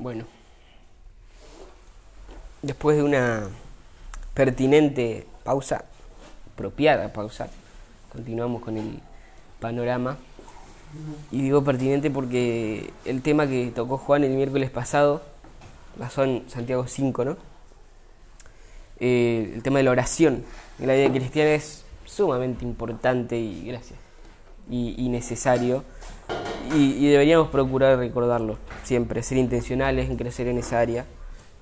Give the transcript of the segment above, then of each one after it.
Bueno, después de una pertinente pausa, apropiada pausa, continuamos con el panorama. Y digo pertinente porque el tema que tocó Juan el miércoles pasado, pasó en Santiago 5, ¿no? Eh, el tema de la oración en la vida cristiana es sumamente importante y gracias y, necesario y, deberíamos procurar recordarlo siempre, ser intencionales en crecer en esa área.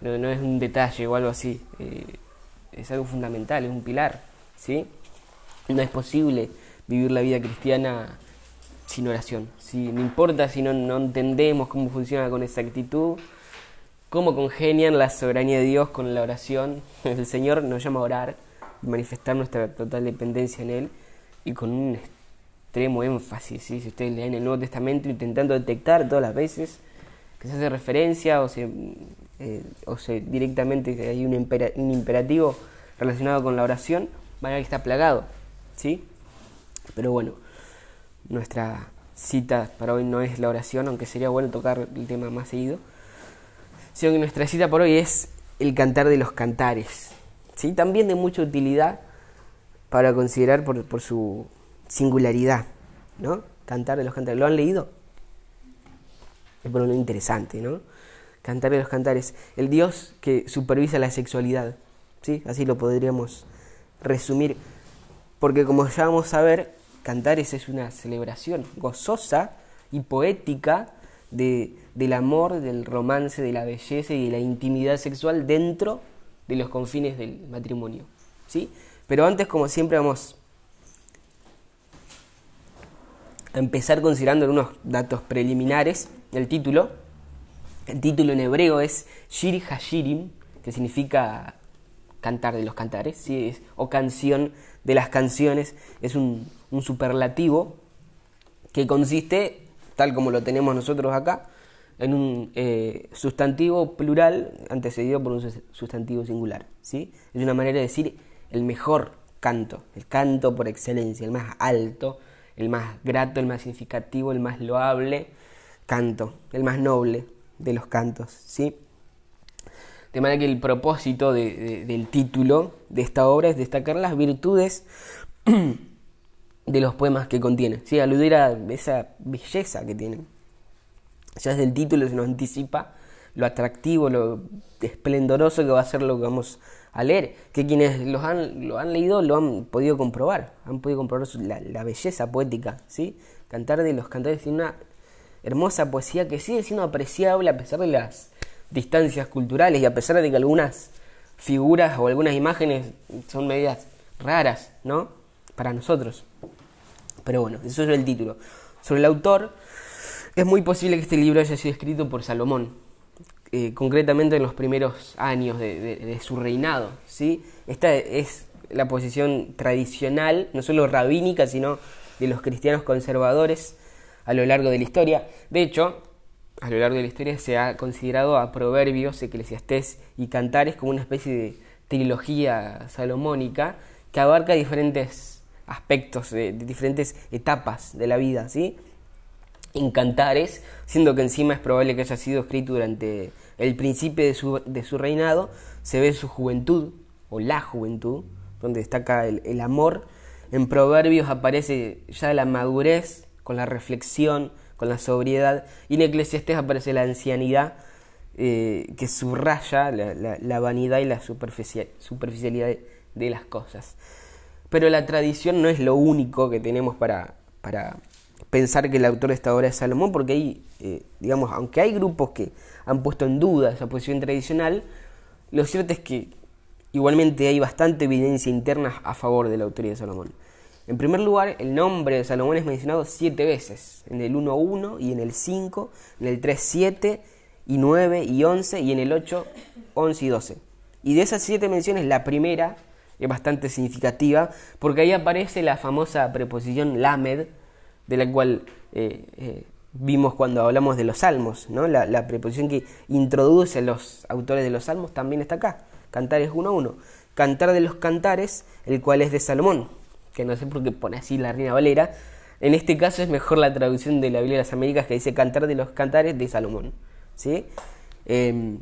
No, es un detalle o algo así, eh, es algo fundamental, es un pilar, ¿sí? No es posible vivir la vida cristiana sin oración. ¿sí? No importa si no, no entendemos cómo funciona con exactitud, cómo congenian la soberanía de Dios con la oración. El Señor nos llama a orar y manifestar nuestra total dependencia en Él y con un extremo énfasis. ¿sí? Si ustedes leen el Nuevo Testamento intentando detectar todas las veces que se hace referencia o se, eh, o se directamente hay un, imperativo relacionado con la oración, van a ver que está plagado. ¿sí? Pero bueno, nuestra cita para hoy no es la oración, aunque sería bueno tocar el tema más seguido sino que nuestra cita por hoy es el cantar de los cantares. ¿sí? También de mucha utilidad para considerar por, su singularidad. ¿no? Cantar de los cantares. ¿Lo han leído? Es por lo interesante, ¿no? Cantar de los cantares. El Dios que supervisa la sexualidad. ¿sí? Así lo podríamos resumir. Porque como ya vamos a ver, cantares es una celebración gozosa y poética de, del amor, del romance, de la belleza y de la intimidad sexual dentro de los confines del matrimonio. ¿sí? Pero antes, como siempre, vamos a empezar considerando algunos datos preliminares. El título, el título en hebreo es Shir Hashirim, que significa cantar de los cantares, o canción de las canciones, es un, un superlativo que consiste tal como lo tenemos nosotros acá, en un eh, sustantivo plural antecedido por un sustantivo singular. ¿sí? Es una manera de decir el mejor canto, el canto por excelencia, el más alto, el más grato, el más significativo, el más loable canto, el más noble de los cantos. ¿sí? De manera que el propósito del título de esta obra es destacar las virtudes de los poemas que contiene, ¿sí? aludir a esa belleza que tienen. Ya desde el título se nos anticipa lo atractivo, lo esplendoroso que va a ser lo que vamos a leer, que quienes los han, lo han leído lo han podido comprobar, han podido comprobar la, belleza poética, ¿sí? Cantar de los cantares tiene una hermosa poesía que sigue siendo apreciable a pesar de las distancias culturales y a pesar de que algunas figuras o algunas imágenes son medidas raras, ¿no? Para nosotros. Pero bueno, eso es el título. Sobre el autor, es muy posible que este libro haya sido escrito por Salomón, eh, concretamente en los primeros años de, su reinado. ¿sí? Esta es la posición tradicional, no solo rabínica, sino de los cristianos conservadores a lo largo de la historia. De hecho, a lo largo de la historia se ha considerado a Proverbios, Eclesiastés y Cantares como una especie de trilogía salomónica que abarca diferentes aspectos, de, diferentes etapas de la vida, ¿sí? En Cantares, siendo que encima es probable que haya sido escrito durante el principio de su, de reinado, se ve su juventud, o la juventud, donde destaca el, amor. En Proverbios aparece ya la madurez, con la reflexión, con la sobriedad, y en Eclesiastés aparece la ancianidad, eh, que subraya la, vanidad y la superficialidad de las cosas. Pero la tradición no es lo único que tenemos para, para pensar que el autor de esta obra es Salomón, porque hay, eh, digamos, aunque hay grupos que han puesto en duda esa posición tradicional, lo cierto es que igualmente hay bastante evidencia interna a favor de la autoría de Salomón. En primer lugar, el nombre de Salomón es mencionado siete veces, en el 1.1 y en el 5, en el 3.7 y 9 y 11 y en el 8, 11 y 12. Y de esas siete menciones, la primera es bastante significativa, porque ahí aparece la famosa preposición lamed, de la cual eh, eh, vimos cuando hablamos de los salmos, ¿no? La, preposición que introduce los autores de los salmos también está acá, Cantares 1.1. Cantar de los cantares, el cual es de Salomón, que no sé por qué pone así la Reina Valera. En este caso es mejor la traducción de la Biblia de las Américas que dice Cantar de los cantares de Salomón. ¿sí? em,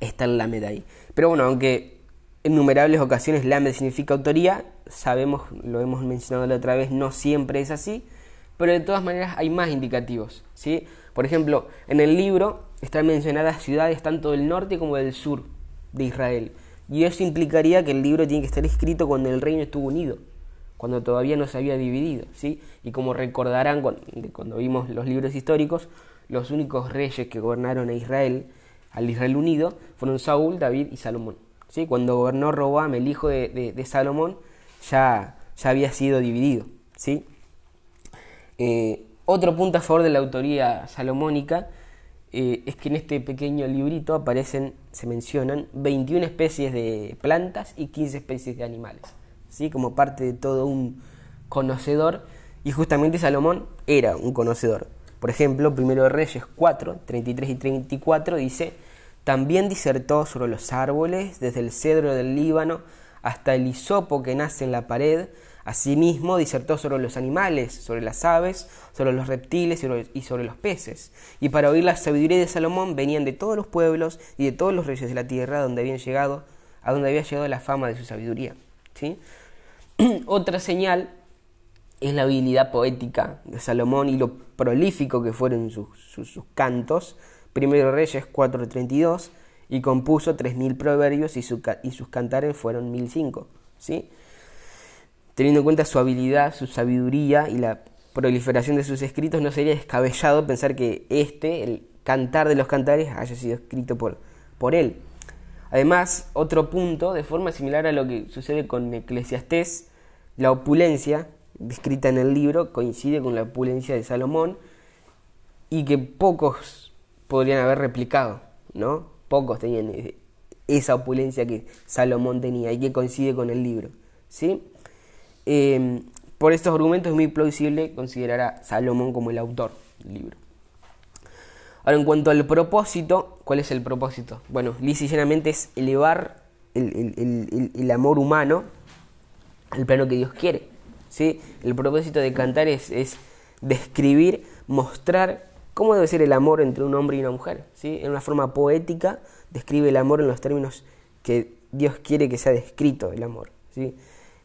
está el Lamed ahí. Pero bueno, aunque en innumerables ocasiones Lamed significa autoría, sabemos, lo hemos mencionado la otra vez, no siempre es así, pero de todas maneras hay más indicativos. ¿sí? Por ejemplo, en el libro están mencionadas ciudades tanto del norte como del sur de Israel. Y eso implicaría que el libro tiene que estar escrito cuando el reino estuvo unido, cuando todavía no se había dividido. ¿sí? Y como recordarán cuando, vimos los libros históricos, los únicos reyes que gobernaron a Israel, al Israel unido, fueron Saúl, David y Salomón. ¿sí? Cuando gobernó Robam, el hijo de, Salomón, ya, ya había sido dividido. ¿sí? Eh, otro punto a favor de la autoría salomónica eh, es que en este pequeño librito aparecen, se mencionan 21 especies de plantas y 15 especies de animales, ¿sí? como parte de todo un conocedor, y justamente Salomón era un conocedor. Por ejemplo, Primero de Reyes 4, 33 y 34 dice, también disertó sobre los árboles, desde el cedro del Líbano hasta el hisopo que nace en la pared, Asimismo, disertó sobre los animales, sobre las aves, sobre los reptiles y sobre los peces. Y para oír la sabiduría de Salomón venían de todos los pueblos y de todos los reyes de la tierra donde habían llegado, a donde había llegado la fama de su sabiduría. ¿sí? Otra señal es la habilidad poética de Salomón y lo prolífico que fueron sus, sus, cantos. Primero Reyes 4.32 y compuso 3.000 proverbios y, sus cantares fueron 1.005. ¿sí? Teniendo en cuenta su habilidad, su sabiduría y la proliferación de sus escritos, no sería descabellado pensar que este, el cantar de los cantares, haya sido escrito por, por él. Además, otro punto, de forma similar a lo que sucede con Eclesiastés, la opulencia descrita en el libro coincide con la opulencia de Salomón y que pocos podrían haber replicado, ¿no? Pocos tenían esa opulencia que Salomón tenía y que coincide con el libro, ¿sí? Em, por estos argumentos es muy plausible considerar a Salomón como el autor del libro. Ahora, en cuanto al propósito, ¿cuál es el propósito? Bueno, lisa es elevar el, amor humano al plano que Dios quiere. ¿sí? El propósito de cantar es, describir, mostrar cómo debe ser el amor entre un hombre y una mujer. ¿sí? En una forma poética describe el amor en los términos que Dios quiere que sea descrito el amor. ¿sí?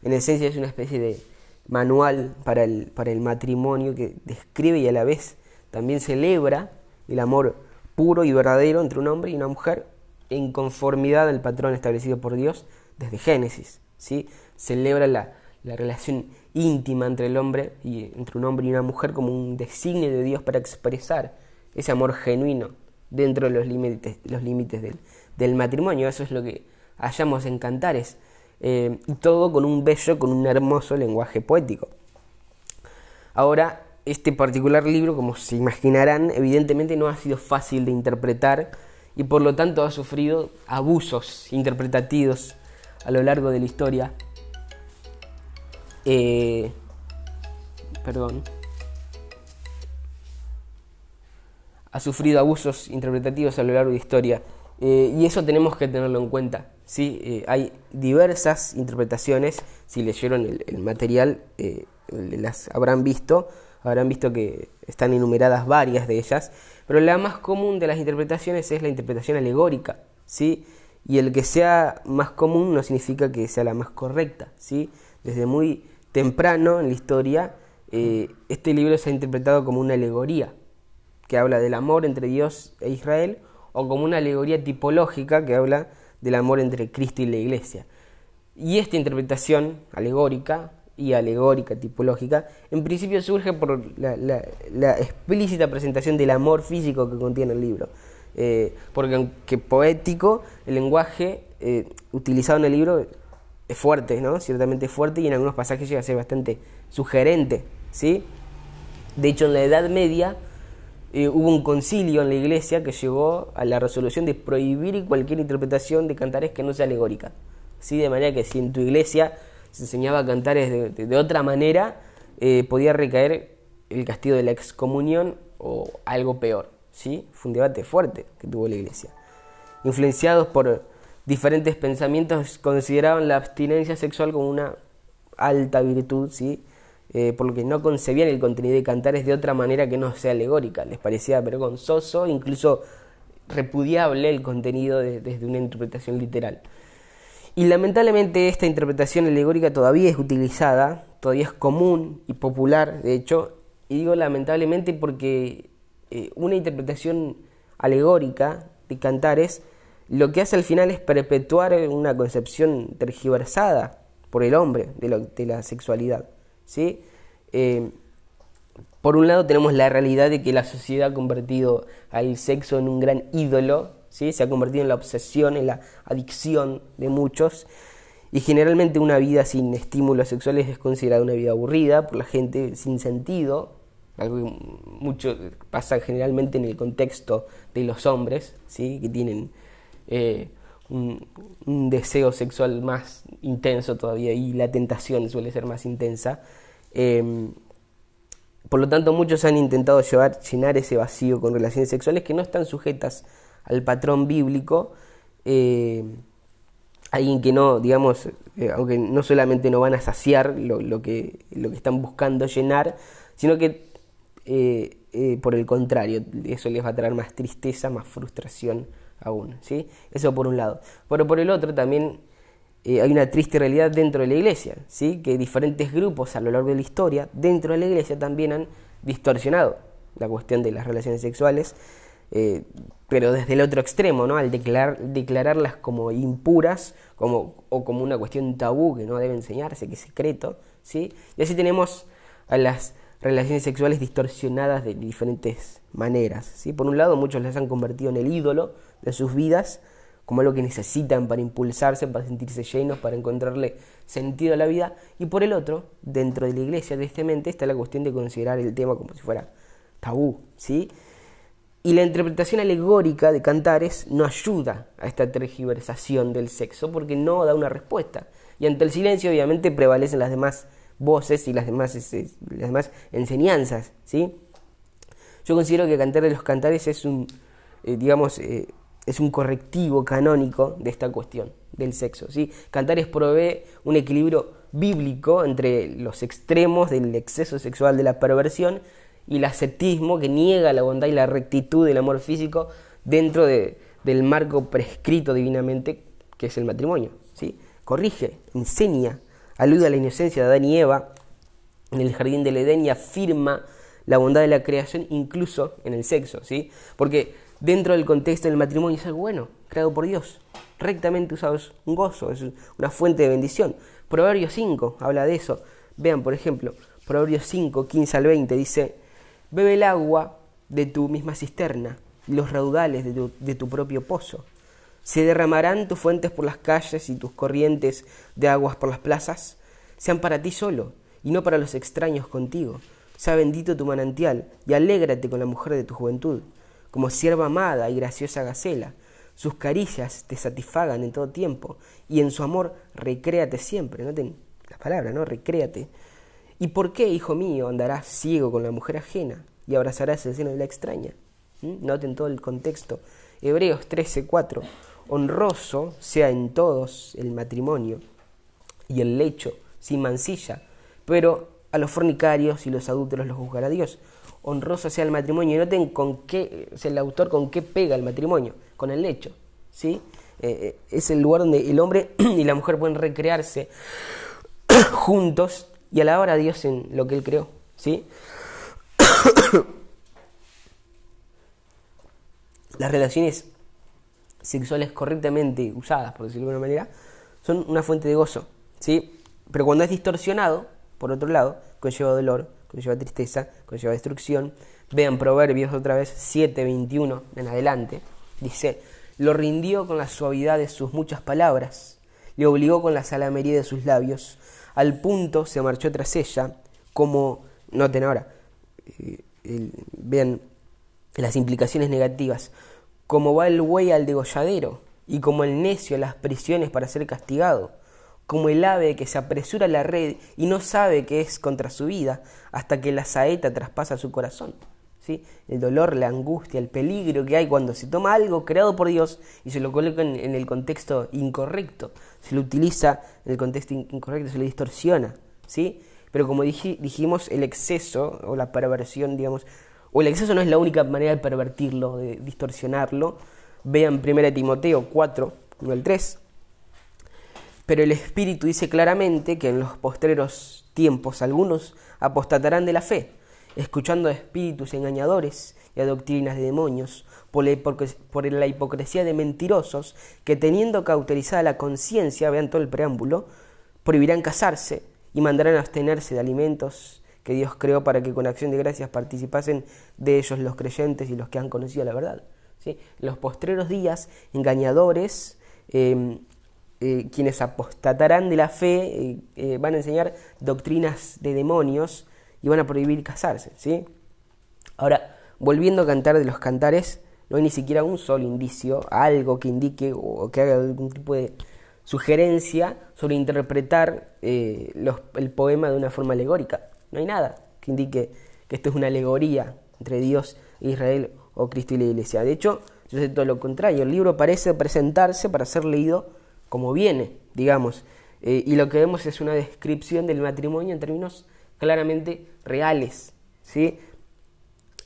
En esencia es una especie de manual para el, para el matrimonio que describe y a la vez también celebra el amor puro y verdadero entre un hombre y una mujer en conformidad al patrón establecido por Dios desde Génesis. ¿sí? Celebra la, la relación íntima entre el hombre y entre un hombre y una mujer como un designio de Dios para expresar ese amor genuino dentro de los límites, los límites del, del matrimonio. Eso es lo que hallamos en Cantares eh, y todo con un bello, con un hermoso lenguaje poético. Ahora, este particular libro, como se imaginarán, evidentemente no ha sido fácil de interpretar y por lo tanto ha sufrido abusos interpretativos a lo largo de la historia. Eh, perdón. Ha sufrido abusos interpretativos a lo largo de la historia. Eh, y eso tenemos que tenerlo en cuenta. ¿sí? Eh, hay diversas interpretaciones, si leyeron el, material eh, las habrán visto, habrán visto que están enumeradas varias de ellas, pero la más común de las interpretaciones es la interpretación alegórica, ¿sí? y el que sea más común no significa que sea la más correcta. ¿sí? Desde muy temprano en la historia, este libro se ha interpretado como una alegoría, que habla del amor entre Dios e Israel, o como una alegoría tipológica que habla del amor entre Cristo y la Iglesia. Y esta interpretación alegórica y alegórica tipológica en principio surge por la, explícita presentación del amor físico que contiene el libro. Eh, porque aunque poético, el lenguaje eh, utilizado en el libro es fuerte, ¿no? Ciertamente fuerte y en algunos pasajes llega a ser bastante sugerente, ¿sí? De hecho, en la Edad Media, eh, hubo un concilio en la iglesia que llegó a la resolución de prohibir cualquier interpretación de cantares que no sea alegórica. ¿sí? De manera que si en tu iglesia se enseñaba cantares de, otra manera, eh, podía recaer el castigo de la excomunión o algo peor. ¿sí? Fue un debate fuerte que tuvo la iglesia. Influenciados por diferentes pensamientos, consideraban la abstinencia sexual como una alta virtud, ¿sí? eh, no concebían el contenido de Cantares de otra manera que no sea alegórica. Les parecía vergonzoso, incluso repudiable el contenido desde una interpretación literal. Y lamentablemente esta interpretación alegórica todavía es utilizada, todavía es común y popular, de hecho, y digo lamentablemente porque eh, una interpretación alegórica de cantares lo que hace al final es perpetuar una concepción tergiversada por el hombre de, la sexualidad. ¿sí? Eh, por un lado tenemos la realidad de que la sociedad ha convertido al sexo en un gran ídolo, ¿sí? se ha convertido en la obsesión, en la adicción de muchos, y generalmente una vida sin estímulos sexuales es considerada una vida aburrida por la gente sin sentido, algo que mucho pasa generalmente en el contexto de los hombres, ¿sí? que tienen eh, un, deseo sexual más intenso todavía y la tentación suele ser más intensa. Eh, por lo tanto, muchos han intentado llevar, llenar ese vacío con relaciones sexuales que no están sujetas al patrón bíblico. Eh, alguien que no, digamos, eh, aunque no solamente no van a saciar lo, que, lo que están buscando llenar, sino que eh, por el contrario, eso les va a traer más tristeza, más frustración aún. ¿sí? Eso por un lado. Pero por el otro también eh, hay una triste realidad dentro de la iglesia, ¿sí? que diferentes grupos a lo largo de la historia dentro de la iglesia también han distorsionado la cuestión de las relaciones sexuales, eh, pero desde el otro extremo, ¿no? al declarar, declararlas como impuras como, o como una cuestión tabú que no debe enseñarse, que es secreto. ¿sí? Y así tenemos a las relaciones sexuales distorsionadas de diferentes maneras. ¿sí? Por un lado, muchos las han convertido en el ídolo de sus vidas, como algo que necesitan para impulsarse, para sentirse llenos, para encontrarle sentido a la vida. Y por el otro, dentro de la iglesia, tristemente, está la cuestión de considerar el tema como si fuera tabú, ¿sí? Y la interpretación alegórica de Cantares no ayuda a esta tergiversación del sexo porque no da una respuesta. Y ante el silencio, obviamente, prevalecen las demás voces y las demás, las demás enseñanzas, ¿sí? Yo considero que Cantar de los Cantares es un, eh, digamos, eh, es un correctivo canónico de esta cuestión del sexo. ¿sí? Cantares provee un equilibrio bíblico entre los extremos del exceso sexual de la perversión y el ascetismo que niega la bondad y la rectitud del amor físico dentro de, del marco prescrito divinamente que es el matrimonio. ¿sí? Corrige, enseña, alude a la inocencia de Adán y Eva en el jardín del Edén y afirma la bondad de la creación incluso en el sexo, ¿sí? Porque dentro del contexto del matrimonio es algo bueno, creado por Dios. Rectamente usado es un gozo, es una fuente de bendición. Proverbios 5 habla de eso. Vean, por ejemplo, Proverbios 5, 15 al 20 dice, bebe el agua de tu misma cisterna los raudales de tu, de tu propio pozo. Se derramarán tus fuentes por las calles y tus corrientes de aguas por las plazas. Sean para ti solo y no para los extraños contigo. Sea bendito tu manantial y alégrate con la mujer de tu juventud como sierva amada y graciosa gacela. Sus caricias te satisfagan en todo tiempo y en su amor recréate siempre. Noten las palabras, ¿no? Recréate. ¿Y por qué, hijo mío, andarás ciego con la mujer ajena y abrazarás el seno de la extraña? ¿Mm? Noten todo el contexto. Hebreos 13:4. Honroso sea en todos el matrimonio y el lecho sin mancilla, pero a los fornicarios y los adúlteros los juzgará Dios honroso sea el matrimonio. Y noten con qué, es el autor con qué pega el matrimonio, con el lecho. ¿sí? Eh, eh, es el lugar donde el hombre y la mujer pueden recrearse juntos y alabar a Dios en lo que Él creó. ¿sí? Las relaciones sexuales correctamente usadas, por decirlo de alguna manera, son una fuente de gozo. ¿sí? Pero cuando es distorsionado, por otro lado, conlleva dolor, conlleva tristeza, conlleva destrucción. Vean Proverbios otra vez 7:21 en adelante. Dice, lo rindió con la suavidad de sus muchas palabras, le obligó con la salamería de sus labios, al punto se marchó tras ella, como, noten ahora, eh, vean las implicaciones negativas, como va el buey al degolladero, y como el necio a las prisiones para ser castigado como el ave que se apresura a la red y no sabe que es contra su vida hasta que la saeta traspasa su corazón. ¿sí? El dolor, la angustia, el peligro que hay cuando se toma algo creado por Dios y se lo coloca en, el contexto incorrecto, se lo utiliza en el contexto incorrecto, se lo distorsiona. ¿sí? Pero como dijimos, el exceso o la perversión, digamos, o el exceso no es la única manera de pervertirlo, de distorsionarlo, Vean 1 Timoteo 4, 1 al 3. Pero el Espíritu dice claramente que en los postreros tiempos algunos apostatarán de la fe, escuchando a espíritus engañadores y a doctrinas de demonios, por la hipocresía de mentirosos que teniendo cauterizada la conciencia, vean todo el preámbulo, prohibirán casarse y mandarán a abstenerse de alimentos que Dios creó para que con acción de gracias participasen de ellos los creyentes y los que han conocido la verdad. ¿Sí? Los postreros días, engañadores, em, eh, quienes apostatarán de la fe, eh, eh, van a enseñar doctrinas de demonios y van a prohibir casarse. ¿sí? Ahora, volviendo a cantar de los cantares, no hay ni siquiera un solo indicio, algo que indique o que haga algún tipo de sugerencia sobre interpretar el poema de una forma alegórica. No hay nada que indique que esto es una alegoría entre Dios e Israel o Cristo y la Iglesia. De hecho, es todo lo contrario. El libro parece presentarse para ser leído como viene, digamos. Eh, y lo que vemos es una descripción del matrimonio en términos claramente reales. ¿sí?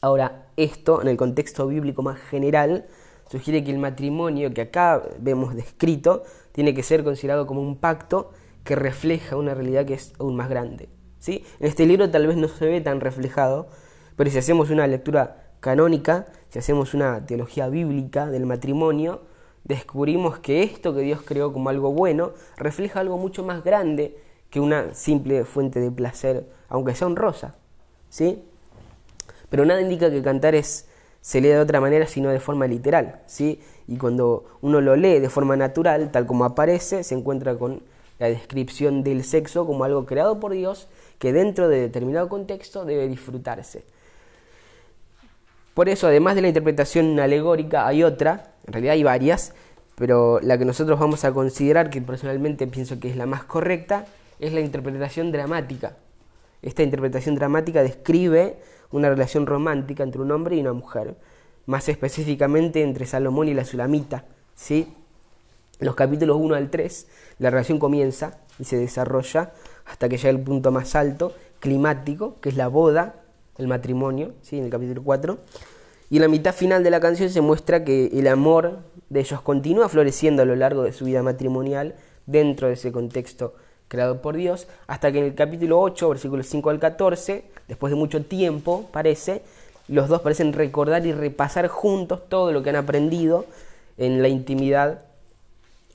Ahora, esto, en el contexto bíblico más general, sugiere que el matrimonio que acá vemos descrito tiene que ser considerado como un pacto que refleja una realidad que es aún más grande. ¿sí? En este libro tal vez no se ve tan reflejado, pero si hacemos una lectura canónica, si hacemos una teología bíblica del matrimonio, descubrimos que esto que Dios creó como algo bueno refleja algo mucho más grande que una simple fuente de placer, aunque sea honrosa. ¿sí? Pero nada indica que cantar es, se lee de otra manera sino de forma literal. ¿sí? Y cuando uno lo lee de forma natural, tal como aparece, se encuentra con la descripción del sexo como algo creado por Dios que dentro de determinado contexto debe disfrutarse. Por eso, además de la interpretación alegórica, hay otra, en realidad hay varias, pero la que nosotros vamos a considerar, que personalmente pienso que es la más correcta, es la interpretación dramática. Esta interpretación dramática describe una relación romántica entre un hombre y una mujer, más específicamente entre Salomón y la Sulamita. ¿sí? En los capítulos 1 al 3, la relación comienza y se desarrolla hasta que llega el punto más alto, climático, que es la boda, el matrimonio, ¿sí? en el capítulo 4. Y en la mitad final de la canción se muestra que el amor de ellos continúa floreciendo a lo largo de su vida matrimonial dentro de ese contexto creado por Dios, hasta que en el capítulo 8, versículos 5 al 14, después de mucho tiempo, parece, los dos parecen recordar y repasar juntos todo lo que han aprendido en la intimidad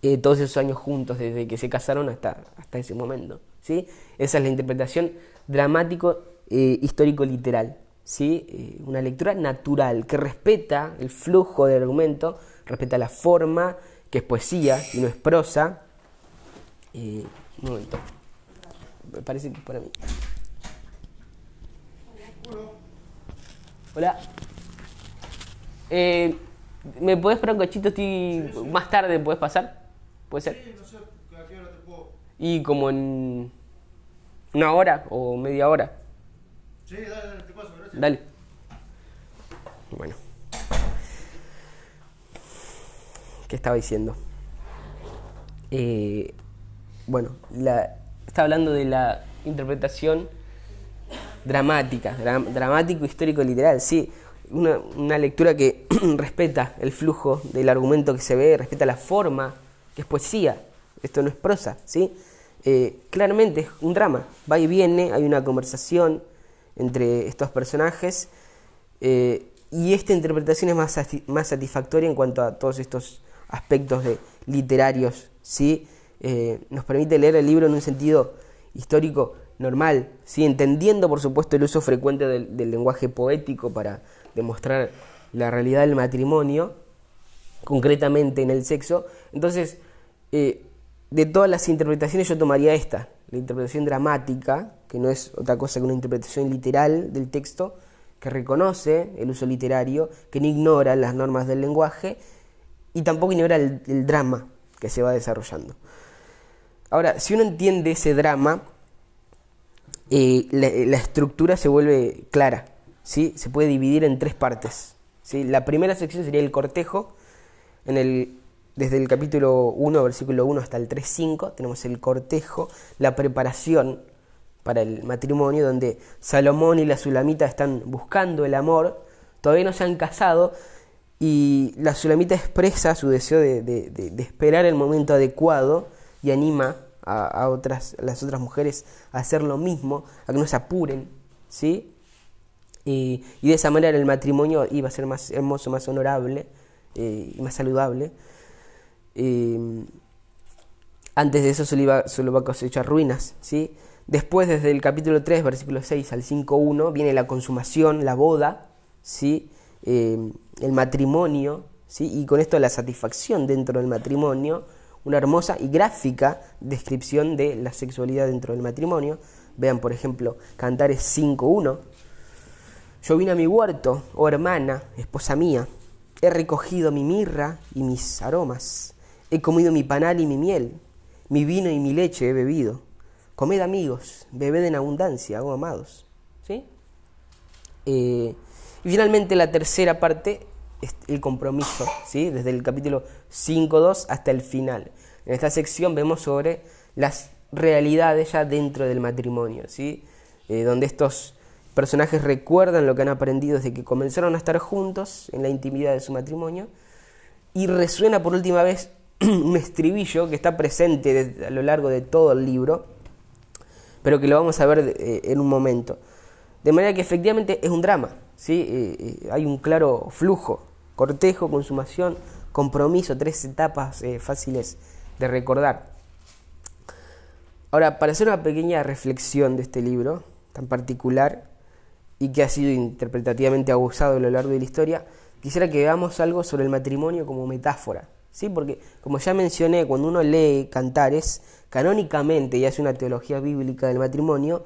eh, todos esos años juntos, desde que se casaron hasta, hasta ese momento. ¿sí? Esa es la interpretación dramático eh, histórico literal. ¿sí? Eh, una lectura natural que respeta el flujo del argumento, respeta la forma, que es poesía y no es prosa. un momento. Me parece que es para mí. Hola. ¿Me puedes esperar un cachito? Estoy... Más tarde, ¿puedes pasar? ¿Puede ser? Sí, no sé, ¿a qué hora te puedo? Y como en una hora o media hora. Sí, dale, dale, te paso, gracias. Dale. Bueno. ¿Qué estaba diciendo? Eh, bueno, la, está hablando de la interpretación dramática, dramático, histórico, literal, sí. Una, una lectura que respeta el flujo del argumento que se ve, respeta la forma que es poesía, esto no es prosa, ¿sí? Eh, claramente es un drama, va y viene, hay una conversación entre estos personajes eh, y esta interpretación es más, más satisfactoria en cuanto a todos estos aspectos de, literarios, ¿sí? Eh, nos permite leer el libro en un sentido histórico normal, ¿sí? entendiendo por supuesto el uso frecuente del, lenguaje poético para demostrar la realidad del matrimonio, concretamente en el sexo. Entonces, eh, de todas las interpretaciones yo tomaría esta, la interpretación dramática, que no es otra cosa que una interpretación literal del texto, que reconoce el uso literario, que no ignora las normas del lenguaje y tampoco ignora el, drama que se va desarrollando. Ahora, si uno entiende ese drama, eh, la, estructura se vuelve clara, ¿sí? se puede dividir en tres partes. ¿sí? La primera sección sería el cortejo, en el, desde el capítulo 1, versículo 1 hasta el 3.5, tenemos el cortejo, la preparación para el matrimonio, donde Salomón y la Sulamita están buscando el amor, todavía no se han casado, Y la Sulamita expresa su deseo de, esperar el momento adecuado y anima a, otras, las otras mujeres a hacer lo mismo, a que no se apuren, ¿sí? Y, de esa manera el matrimonio iba a ser más hermoso, más honorable eh, y más saludable. Antes de eso solo, iba, solo va a cosechar ruinas, ¿sí? Después, desde el capítulo 3, versículo 6 al 5.1, viene la consumación, la boda, ¿sí? Eh, el matrimonio, ¿sí? y con esto la satisfacción dentro del matrimonio, una hermosa y gráfica descripción de la sexualidad dentro del matrimonio. Vean, por ejemplo, Cantares 5.1. Yo vine a mi huerto, oh hermana, esposa mía, he recogido mi mirra y mis aromas, he comido mi panal y mi miel, mi vino y mi leche he bebido. Comed amigos, bebed en abundancia, oh amados. ¿Sí? Eh, y finalmente la tercera parte es el compromiso, ¿sí? desde el capítulo 5.2 hasta el final. En esta sección vemos sobre las realidades ya dentro del matrimonio, ¿sí? Eh, donde estos personajes recuerdan lo que han aprendido desde que comenzaron a estar juntos en la intimidad de su matrimonio y resuena por última vez un estribillo que está presente a lo largo de todo el libro pero que lo vamos a ver eh, en un momento. De manera que efectivamente es un drama, ¿sí? Eh, eh, hay un claro flujo, cortejo, consumación, compromiso, tres etapas fáciles de recordar. Ahora, para hacer una pequeña reflexión de este libro tan particular y que ha sido interpretativamente abusado a lo largo de la historia, quisiera que veamos algo sobre el matrimonio como metáfora. ¿Sí? Porque, como ya mencioné, cuando uno lee cantares, canónicamente y hace una teología bíblica del matrimonio,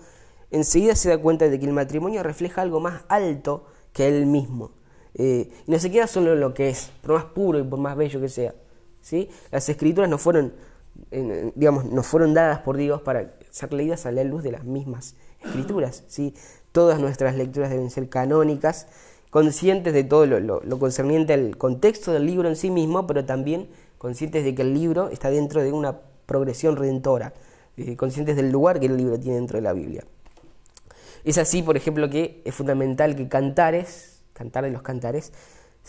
enseguida se da cuenta de que el matrimonio refleja algo más alto que él mismo. Eh, y no se queda solo en lo que es, por más puro y por más bello que sea. ¿sí? Las escrituras no fueron, digamos, no fueron dadas por Dios para ser leídas a la luz de las mismas escrituras. ¿sí? Todas nuestras lecturas deben ser canónicas conscientes de todo lo, concerniente al contexto del libro en sí mismo, pero también conscientes de que el libro está dentro de una progresión redentora, eh, conscientes del lugar que el libro tiene dentro de la Biblia. Es así, por ejemplo, que es fundamental que Cantares, Cantar de los Cantares,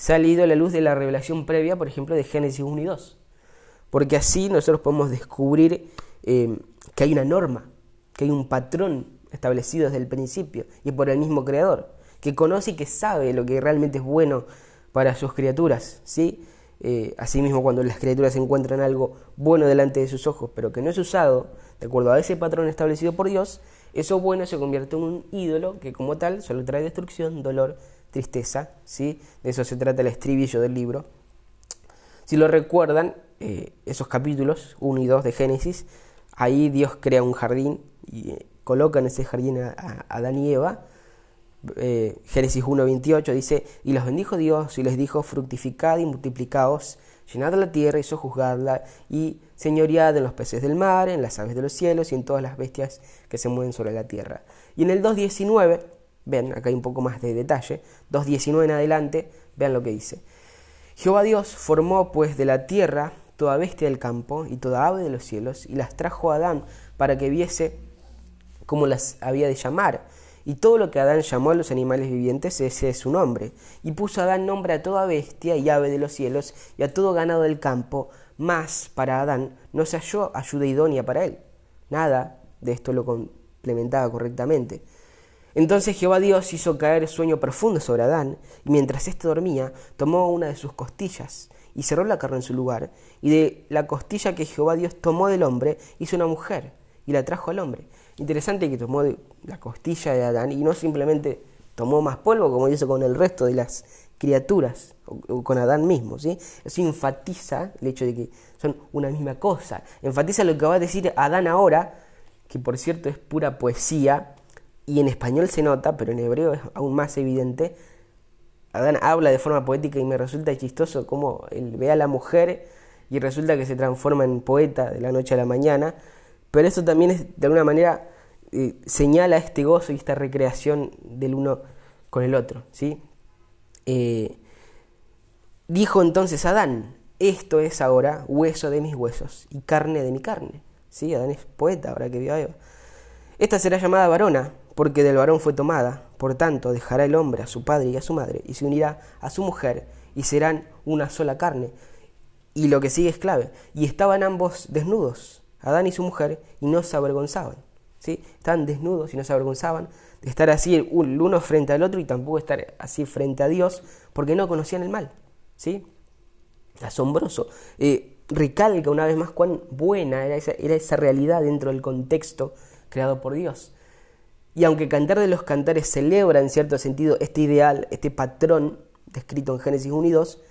leído a la luz de la revelación previa, por ejemplo, de Génesis 1 y 2. Porque así nosotros podemos descubrir eh, que hay una norma, que hay un patrón establecido desde el principio y por el mismo Creador que conoce y que sabe lo que realmente es bueno para sus criaturas, ¿sí? Eh, asimismo, cuando las criaturas encuentran algo bueno delante de sus ojos, pero que no es usado de acuerdo a ese patrón establecido por Dios, eso bueno se convierte en un ídolo que como tal solo trae destrucción, dolor, tristeza, ¿sí? De eso se trata el estribillo del libro. Si lo recuerdan, eh, esos capítulos 1 y 2 de Génesis, ahí Dios crea un jardín y coloca en ese jardín a, a Adán y Eva, eh, Génesis 1.28 dice, y los bendijo Dios y les dijo, fructificad y multiplicaos, llenad la tierra y sojuzgadla y señoread en los peces del mar, en las aves de los cielos y en todas las bestias que se mueven sobre la tierra. Y en el 2.19, ven, acá hay un poco más de detalle, 2.19 en adelante, vean lo que dice. Jehová Dios formó pues de la tierra toda bestia del campo y toda ave de los cielos y las trajo a Adán para que viese cómo las había de llamar y todo lo que Adán llamó a los animales vivientes, ese es su nombre. Y puso Adán nombre a toda bestia y ave de los cielos y a todo ganado del campo, mas para Adán no se halló ayuda idónea para él. Nada de esto lo complementaba correctamente. Entonces Jehová Dios hizo caer sueño profundo sobre Adán, y mientras éste dormía, tomó una de sus costillas y cerró la carne en su lugar, y de la costilla que Jehová Dios tomó del hombre, hizo una mujer, y la trajo al hombre. Interesante que tomó la costilla de Adán y no simplemente tomó más polvo como hizo con el resto de las criaturas o, con Adán mismo, ¿sí? Eso enfatiza el hecho de que son una misma cosa. Enfatiza lo que va a decir Adán ahora, que por cierto es pura poesía y en español se nota, pero en hebreo es aún más evidente. Adán habla de forma poética y me resulta chistoso cómo él ve a la mujer y resulta que se transforma en poeta de la noche a la mañana pero eso también es, de alguna manera eh, señala este gozo y esta recreación del uno con el otro. ¿sí? Eh, dijo entonces Adán, esto es ahora hueso de mis huesos y carne de mi carne. ¿Sí? Adán es poeta, ahora que vio a Eva. Esta será llamada varona, porque del varón fue tomada. Por tanto, dejará el hombre a su padre y a su madre, y se unirá a su mujer, y serán una sola carne. Y lo que sigue es clave. Y estaban ambos desnudos, Adán y su mujer, y no se avergonzaban. ¿sí? Estaban desnudos y no se avergonzaban de estar así el uno frente al otro y tampoco estar así frente a Dios, porque no conocían el mal. ¿sí? Asombroso. Eh, recalca una vez más cuán buena era esa, era esa realidad dentro del contexto creado por Dios. Y aunque Cantar de los Cantares celebra en cierto sentido este ideal, este patrón descrito en Génesis 1 y 2,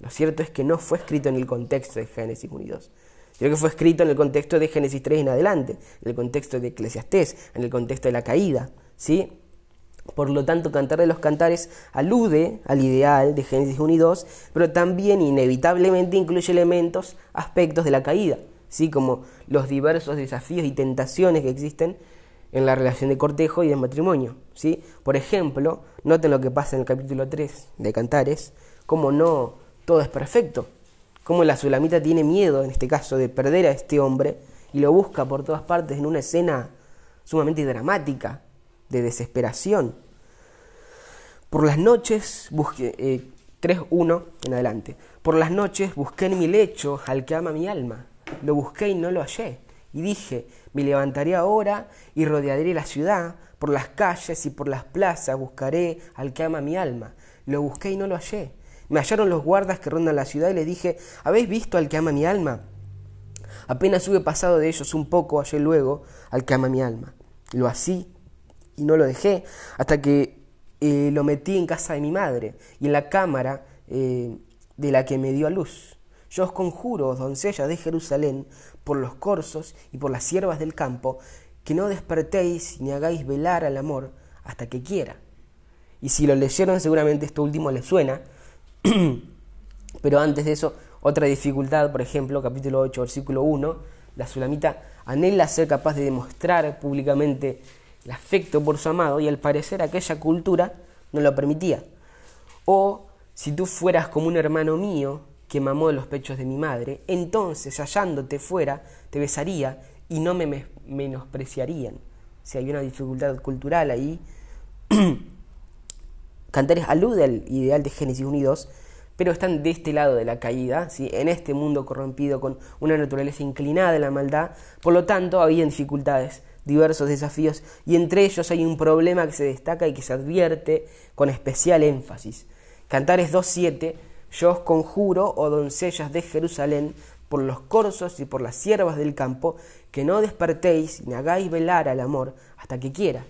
lo cierto es que no fue escrito en el contexto de Génesis 1 y 2, sino que fue escrito en el contexto de Génesis 3 en adelante, en el contexto de Eclesiastés, en el contexto de la caída, ¿sí? Por lo tanto, Cantar de los Cantares alude al ideal de Génesis 1 y 2, pero también inevitablemente incluye elementos, aspectos de la caída, ¿sí? como los diversos desafíos y tentaciones que existen en la relación de cortejo y de matrimonio. ¿sí? Por ejemplo, noten lo que pasa en el capítulo 3 de Cantares, como no todo es perfecto, como la Sulamita tiene miedo, en este caso, de perder a este hombre y lo busca por todas partes en una escena sumamente dramática, de desesperación. Por las noches busqué, eh, 3.1 en adelante, por las noches busqué en mi lecho al que ama mi alma, lo busqué y no lo hallé, y dije, me levantaré ahora y rodearé la ciudad, por las calles y por las plazas buscaré al que ama mi alma, lo busqué y no lo hallé. Me hallaron los guardas que rondan la ciudad y le dije, ¿habéis visto al que ama mi alma? Apenas hube pasado de ellos un poco, hallé luego al que ama mi alma. Lo así y no lo dejé hasta que eh, lo metí en casa de mi madre y en la cámara eh, de la que me dio a luz. Yo os conjuro, doncellas de Jerusalén, por los corzos y por las siervas del campo, que no despertéis ni hagáis velar al amor hasta que quiera. Y si lo leyeron, seguramente esto último les suena. Pero antes de eso, otra dificultad, por ejemplo, capítulo 8, versículo 1, la sulamita anhela ser capaz de demostrar públicamente el afecto por su amado y al parecer aquella cultura no lo permitía. O si tú fueras como un hermano mío que mamó de los pechos de mi madre, entonces hallándote fuera te besaría y no me menospreciarían. Si hay una dificultad cultural ahí. Cantares alude al ideal de Génesis 1 y 2, pero están de este lado de la caída, ¿sí? en este mundo corrompido con una naturaleza inclinada a la maldad, por lo tanto había dificultades diversos desafíos y entre ellos hay un problema que se destaca y que se advierte con especial énfasis. Cantares 2.7, yo os conjuro, oh doncellas de Jerusalén, por los corzos y por las siervas del campo, que no despertéis ni hagáis velar al amor hasta que quiera.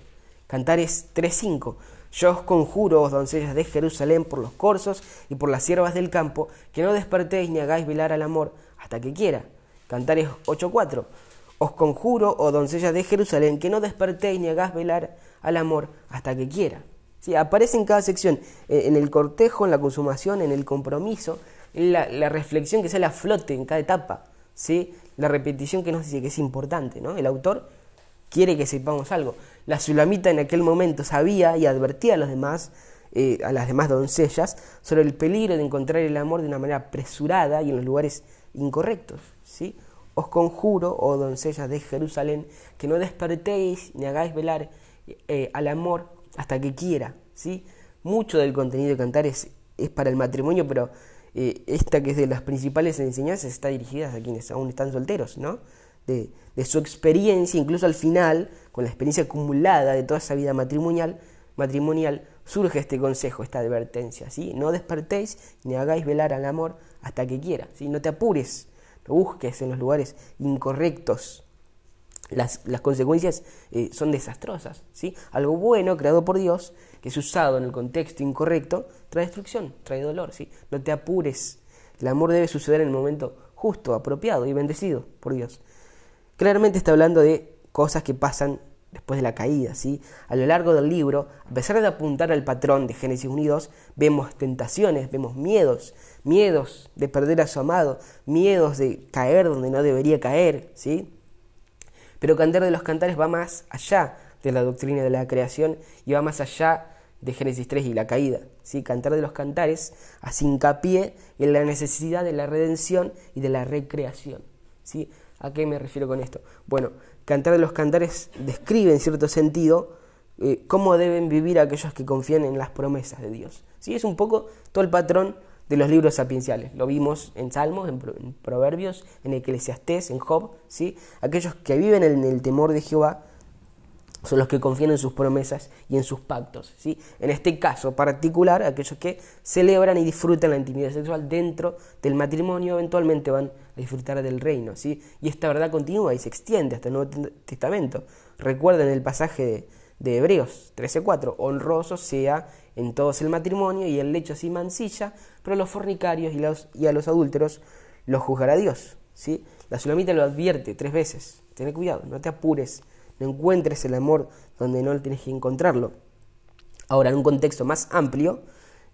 Cantares 3.5, yo os conjuro, oh doncellas de Jerusalén, por los corzos y por las siervas del campo, que no despertéis ni hagáis velar al amor hasta que quiera. Cantares 8.4, os conjuro, oh doncella de Jerusalén, que no despertéis ni hagáis velar al amor hasta que quiera. ¿Sí? Aparece en cada sección, eh, en el cortejo, en la consumación, en el compromiso, en la, reflexión que sale a flote en cada etapa, ¿sí? la repetición que nos dice que es importante. ¿no? El autor quiere que sepamos algo. La Sulamita en aquel momento sabía y advertía a los demás, eh, a las demás doncellas, sobre el peligro de encontrar el amor de una manera apresurada y en los lugares incorrectos. ¿sí? Os conjuro, oh doncellas de Jerusalén, que no despertéis ni hagáis velar eh, al amor hasta que quiera. ¿sí? Mucho del contenido de cantar es, para el matrimonio, pero eh, esta que es de las principales enseñanzas está dirigida a quienes aún están solteros, ¿no? De, su experiencia, incluso al final, con la experiencia acumulada de toda esa vida matrimonial, matrimonial surge este consejo, esta advertencia, ¿sí? No despertéis ni hagáis velar al amor hasta que quiera, ¿sí? No te apures, busques en los lugares incorrectos, las, consecuencias eh, son desastrosas. ¿sí? Algo bueno creado por Dios, que es usado en el contexto incorrecto, trae destrucción, trae dolor. ¿sí? No te apures. El amor debe suceder en el momento justo, apropiado y bendecido por Dios. Claramente está hablando de cosas que pasan después de la caída. ¿sí? A lo largo del libro, a pesar de apuntar al patrón de Génesis Unidos, vemos tentaciones, vemos miedos, miedos de perder a su amado, miedos de caer donde no debería caer. ¿sí? Pero Cantar de los Cantares va más allá de la doctrina de la creación y va más allá de Génesis 3 y la caída. ¿sí? Cantar de los Cantares hace hincapié en la necesidad de la redención y de la recreación. ¿sí? ¿A qué me refiero con esto? Bueno, Cantar de los Cantares describe en cierto sentido eh, cómo deben vivir aquellos que confían en las promesas de Dios. ¿Sí? Es un poco todo el patrón de los libros sapienciales. Lo vimos en Salmos, en, Proverbios, en Eclesiastés, en Job. ¿sí? Aquellos que viven en el temor de Jehová son los que confían en sus promesas y en sus pactos. ¿sí? En este caso particular, aquellos que celebran y disfrutan la intimidad sexual dentro del matrimonio eventualmente van a disfrutar del reino. ¿sí? Y esta verdad continúa y se extiende hasta el Nuevo Testamento. Recuerden el pasaje de, de Hebreos 13:4, honroso sea en todos el matrimonio y el lecho así mancilla, pero a los fornicarios y, los, y a los adúlteros los juzgará Dios. ¿sí? La Sulamita lo advierte tres veces, ten cuidado, no te apures, no encuentres el amor donde no tienes que encontrarlo. Ahora, en un contexto más amplio,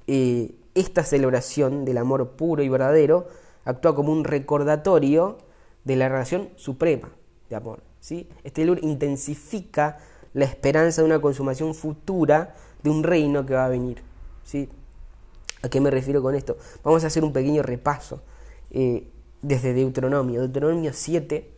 eh, esta celebración del amor puro y verdadero actúa como un recordatorio de la relación suprema de amor. ¿sí? Este valor intensifica la esperanza de una consumación futura de un reino que va a venir. ¿sí? ¿A qué me refiero con esto? Vamos a hacer un pequeño repaso eh, desde Deuteronomio. Deuteronomio 7,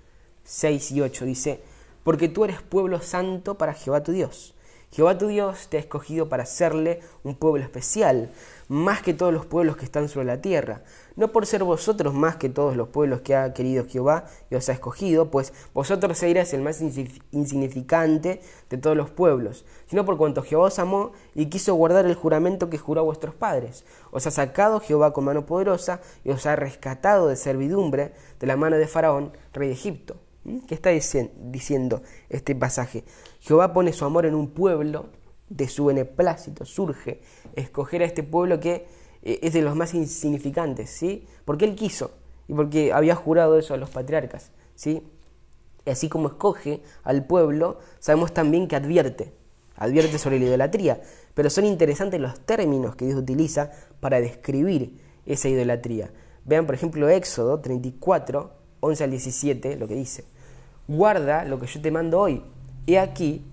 6 y 8 dice, porque tú eres pueblo santo para Jehová tu Dios. Jehová tu Dios te ha escogido para serle un pueblo especial, más que todos los pueblos que están sobre la tierra. No por ser vosotros más que todos los pueblos que ha querido Jehová y os ha escogido, pues vosotros seréis el más insignificante de todos los pueblos, sino por cuanto Jehová os amó y quiso guardar el juramento que juró a vuestros padres. Os ha sacado Jehová con mano poderosa y os ha rescatado de servidumbre de la mano de Faraón, rey de Egipto. ¿Mm? ¿Qué está diciendo este pasaje? Jehová pone su amor en un pueblo, de su beneplácito surge escoger a este pueblo que eh, es de los más insignificantes, ¿sí? Porque él quiso y porque había jurado eso a los patriarcas, ¿sí? Y así como escoge al pueblo, sabemos también que advierte, advierte sobre la idolatría, pero son interesantes los términos que Dios utiliza para describir esa idolatría. Vean, por ejemplo, Éxodo 34, 11 al 17, lo que dice guarda lo que yo te mando hoy. He aquí,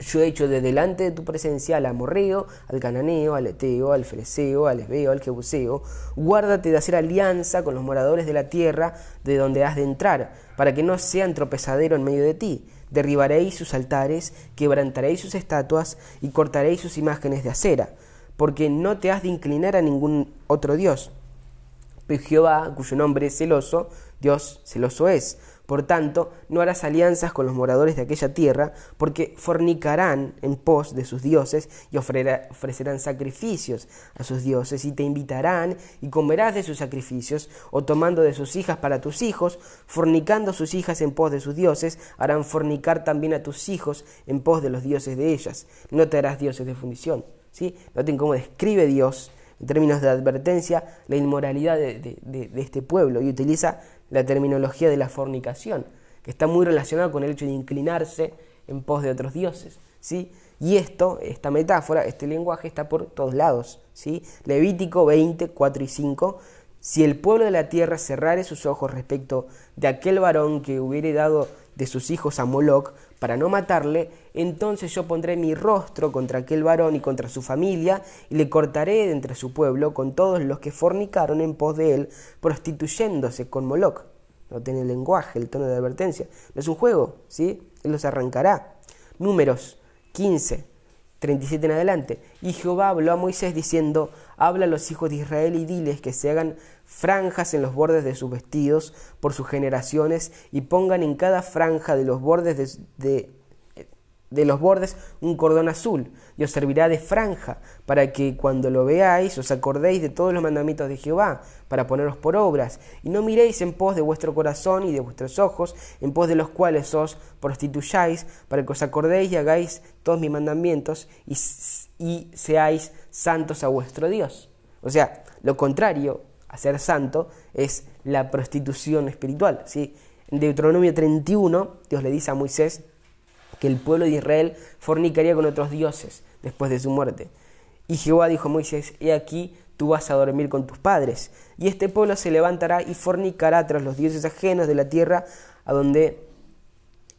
yo he hecho de delante de tu presencia al amorreo, al cananeo, al eteo, al fereceo, al esbeo, al jebuseo. Guárdate de hacer alianza con los moradores de la tierra de donde has de entrar, para que no sean tropezadero en medio de ti. Derribaréis sus altares, quebrantaréis sus estatuas y cortaréis sus imágenes de acera, porque no te has de inclinar a ningún otro Dios. Pero Jehová, cuyo nombre es celoso, Dios celoso es por tanto, no harás alianzas con los moradores de aquella tierra, porque fornicarán en pos de sus dioses y ofrecerán sacrificios a sus dioses, y te invitarán y comerás de sus sacrificios, o tomando de sus hijas para tus hijos, fornicando sus hijas en pos de sus dioses, harán fornicar también a tus hijos en pos de los dioses de ellas. No te harás dioses de fundición. ¿sí? Noten cómo describe Dios en términos de advertencia, la inmoralidad de, este pueblo y utiliza la terminología de la fornicación, que está muy relacionada con el hecho de inclinarse en pos de otros dioses. ¿sí? Y esto, esta metáfora, este lenguaje está por todos lados. ¿sí? Levítico 20, 4 y 5. Si el pueblo de la tierra cerrare sus ojos respecto de aquel varón que hubiere dado de sus hijos a Moloc para no matarle, entonces yo pondré mi rostro contra aquel varón y contra su familia, y le cortaré de entre su pueblo con todos los que fornicaron en pos de él, prostituyéndose con Moloc. No tiene el lenguaje, el tono de advertencia. No es un juego, ¿sí? Él los arrancará. Números 15, 37 en adelante. Y Jehová habló a Moisés diciendo, habla a los hijos de Israel y diles que se hagan franjas en los bordes de sus vestidos por sus generaciones y pongan en cada franja de los bordes de, de, los bordes un cordón azul y os servirá de franja para que cuando lo veáis os acordéis de todos los mandamientos de Jehová para poneros por obras y no miréis en pos de vuestro corazón y de vuestros ojos en pos de los cuales os prostituyáis para que os acordéis y hagáis todos mis mandamientos y, y seáis santos a vuestro Dios. O sea, lo contrario a ser santo es la prostitución espiritual. ¿sí? En Deuteronomio 31, Dios le dice a Moisés que el pueblo de Israel fornicaría con otros dioses después de su muerte. Y Jehová dijo a Moisés, he aquí, tú vas a dormir con tus padres, y este pueblo se levantará y fornicará tras los dioses ajenos de la tierra, a donde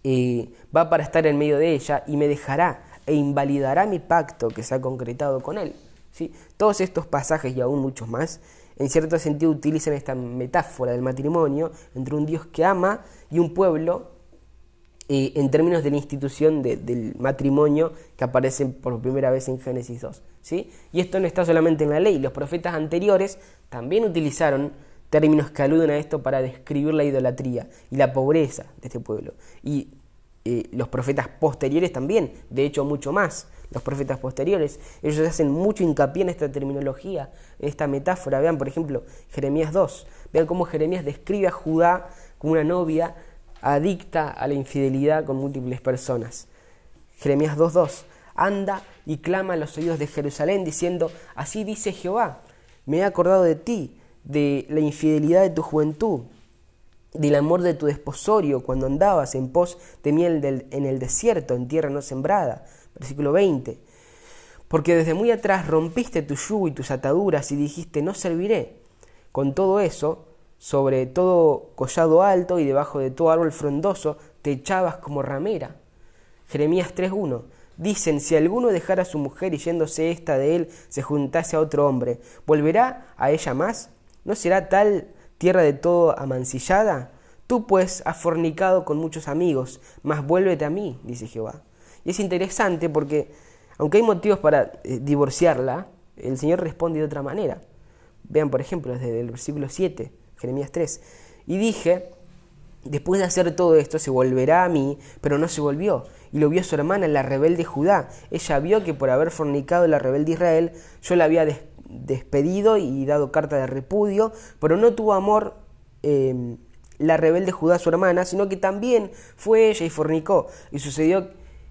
eh, va para estar en medio de ella, y me dejará e invalidará mi pacto que se ha concretado con él. ¿Sí? Todos estos pasajes y aún muchos más, en cierto sentido utilizan esta metáfora del matrimonio entre un Dios que ama y un pueblo eh, en términos de la institución del matrimonio que aparece por primera vez en Génesis 2. ¿sí? Y esto no está solamente en la ley, los profetas anteriores también utilizaron términos que aluden a esto para describir la idolatría y la pobreza de este pueblo. Y los profetas posteriores también, de hecho mucho más, los profetas posteriores, ellos hacen mucho hincapié en esta terminología, en esta metáfora. Vean, por ejemplo, Jeremías 2, vean cómo Jeremías describe a Judá como una novia adicta a la infidelidad con múltiples personas. Jeremías 2.2. Anda y clama a los oídos de Jerusalén diciendo, así dice Jehová, me he acordado de ti, de la infidelidad de tu juventud, del amor de tu desposorio cuando andabas en pos de miel en el desierto, en tierra no sembrada. Versículo 20. Porque desde muy atrás rompiste tu yugo y tus ataduras y dijiste, no serviré. Con todo eso, sobre todo collado alto y debajo de todo árbol frondoso te echabas como ramera. Jeremías 3.1. Dicen, si alguno dejara a su mujer y yéndose esta de él se juntase a otro hombre, ¿volverá a ella más? ¿No será tal tierra de todo amancillada? Tú pues has fornicado con muchos amigos, mas vuélvete a mí, dice Jehová. Y es interesante porque, aunque hay motivos para eh, divorciarla, el Señor responde de otra manera. Vean, por ejemplo, desde el versículo 7. Jeremías 3. Y dije, después de hacer todo esto, se volverá a mí, pero no se volvió. Y lo vio su hermana, la rebelde Judá. Ella vio que por haber fornicado la rebelde Israel, yo la había despedido y dado carta de repudio, pero no tuvo amor em, la rebelde Judá, su hermana, sino que también fue ella y fornicó. Y sucedió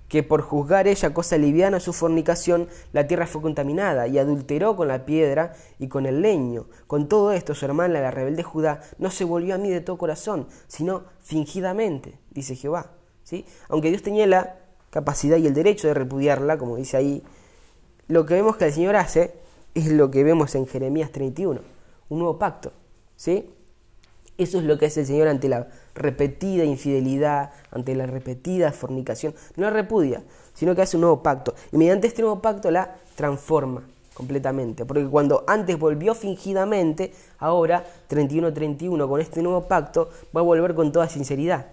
que por juzgar ella cosa liviana su fornicación, la tierra fue contaminada y adulteró con la piedra y con el leño. Con todo esto, su hermana, la rebelde Judá, no se volvió a mí de todo corazón, sino fingidamente, dice Jehová. ¿sí? Aunque Dios tenía la capacidad y el derecho de repudiarla, como dice ahí, lo que vemos que el Señor hace es lo que vemos en Jeremías 31, un nuevo pacto. ¿sí? Eso es lo que hace el Señor ante la repetida infidelidad, ante la repetida fornicación. No la repudia, sino que hace un nuevo pacto. Y mediante este nuevo pacto la transforma completamente. Porque cuando antes volvió fingidamente, ahora 31-31 con este nuevo pacto va a volver con toda sinceridad.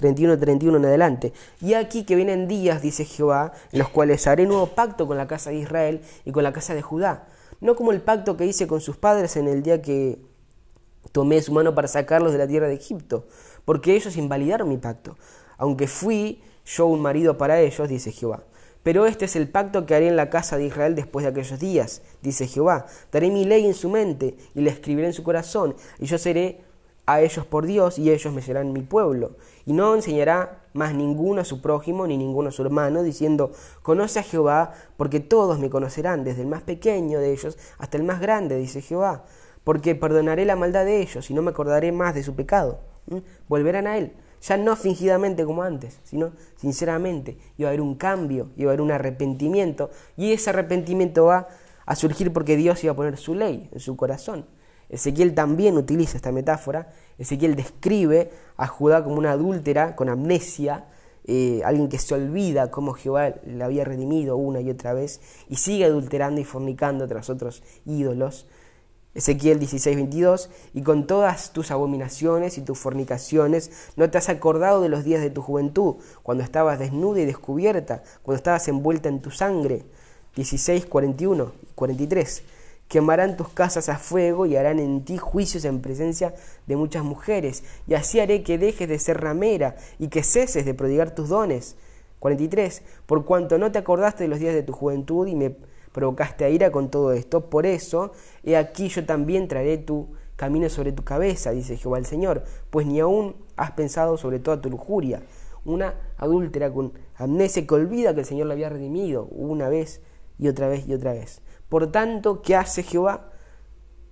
31-31 en adelante. Y aquí que vienen días, dice Jehová, en los cuales haré nuevo pacto con la casa de Israel y con la casa de Judá. No como el pacto que hice con sus padres en el día que tomé su mano para sacarlos de la tierra de Egipto, porque ellos invalidaron mi pacto, aunque fui yo un marido para ellos, dice Jehová. Pero este es el pacto que haré en la casa de Israel después de aquellos días, dice Jehová. Daré mi ley en su mente y la escribiré en su corazón, y yo seré a ellos por Dios, y ellos me serán mi pueblo. Y no enseñará más ninguno a su prójimo, ni ninguno a su hermano, diciendo, conoce a Jehová, porque todos me conocerán, desde el más pequeño de ellos hasta el más grande, dice Jehová porque perdonaré la maldad de ellos y no me acordaré más de su pecado. Volverán a Él, ya no fingidamente como antes, sino sinceramente. Y va a haber un cambio, y a haber un arrepentimiento, y ese arrepentimiento va a surgir porque Dios iba a poner su ley en su corazón. Ezequiel también utiliza esta metáfora. Ezequiel describe a Judá como una adúltera con amnesia, eh, alguien que se olvida cómo Jehová le había redimido una y otra vez y sigue adulterando y fornicando tras otros ídolos. Ezequiel 16, 22, y con todas tus abominaciones y tus fornicaciones, no te has acordado de los días de tu juventud, cuando estabas desnuda y descubierta, cuando estabas envuelta en tu sangre. 16, 41, 43. Quemarán tus casas a fuego y harán en ti juicios en presencia de muchas mujeres, y así haré que dejes de ser ramera y que ceses de prodigar tus dones. 43. Por cuanto no te acordaste de los días de tu juventud y me provocaste a ira con todo esto, por eso, he aquí yo también traeré tu camino sobre tu cabeza, dice Jehová el Señor, pues ni aún has pensado sobre toda tu lujuria. Una adúltera con amnesia que olvida que el Señor la había redimido una vez y otra vez y otra vez. Por tanto, ¿qué hace Jehová?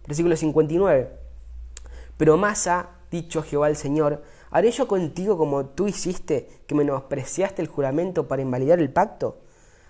Versículo 59. Pero más ha dicho Jehová el Señor, ¿haré yo contigo como tú hiciste, que menospreciaste el juramento para invalidar el pacto?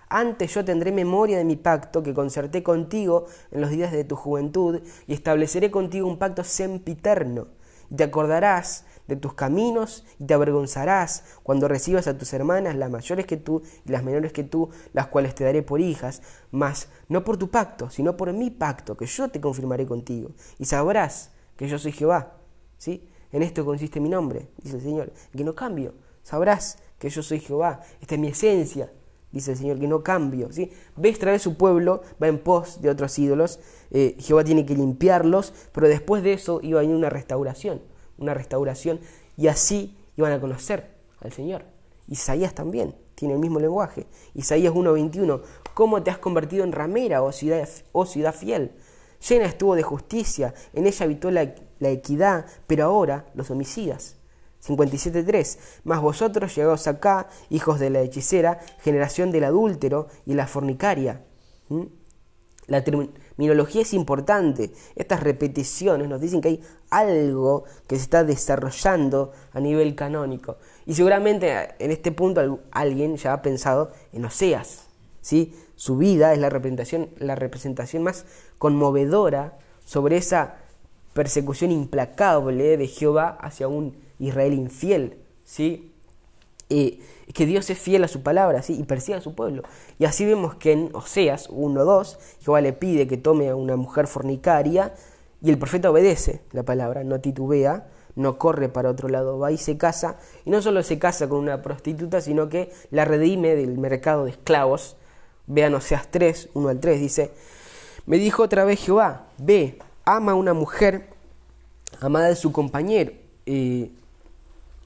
Antes yo tendré memoria de mi pacto que concerté contigo en los días de tu juventud y estableceré contigo un pacto sempiterno. Y te acordarás de tus caminos y te avergonzarás cuando recibas a tus hermanas, las mayores que tú y las menores que tú, las cuales te daré por hijas, mas no por tu pacto, sino por mi pacto que yo te confirmaré contigo. Y sabrás que yo soy Jehová. ¿Sí? En esto consiste mi nombre, dice el Señor, que no cambio sabrás que yo soy Jehová. Esta es mi esencia, dice el Señor, que no cambio. ¿sí? Ves traer su pueblo, va en pos de otros ídolos, eh, Jehová tiene que limpiarlos, pero después de eso iba a venir una restauración, una restauración, y así iban a conocer al Señor. Isaías también tiene el mismo lenguaje. Isaías 1:21, ¿cómo te has convertido en ramera, oh ciudad, oh ciudad fiel? Llena estuvo de justicia, en ella habitó la, equidad, pero ahora los homicidas. 57.3. Mas vosotros llegados acá, hijos de la hechicera, generación del adúltero y la fornicaria. ¿Mm? La terminología es importante. Estas repeticiones nos dicen que hay algo que se está desarrollando a nivel canónico. Y seguramente en este punto alguien ya ha pensado en Oseas. ¿sí? Su vida es la representación, la representación más conmovedora sobre esa persecución implacable de Jehová hacia un Israel infiel, ¿sí? Eh, que Dios es fiel a su palabra, ¿sí? Y persigue a su pueblo. Y así vemos que en Oseas 1.2, Jehová le pide que tome a una mujer fornicaria y el profeta obedece la palabra, no titubea, no corre para otro lado, va y se casa. Y no solo se casa con una prostituta, sino que la redime del mercado de esclavos. Vean Oseas 3, 1 al 3, dice, me dijo otra vez Jehová, ve, ama a una mujer amada de su compañero. Eh,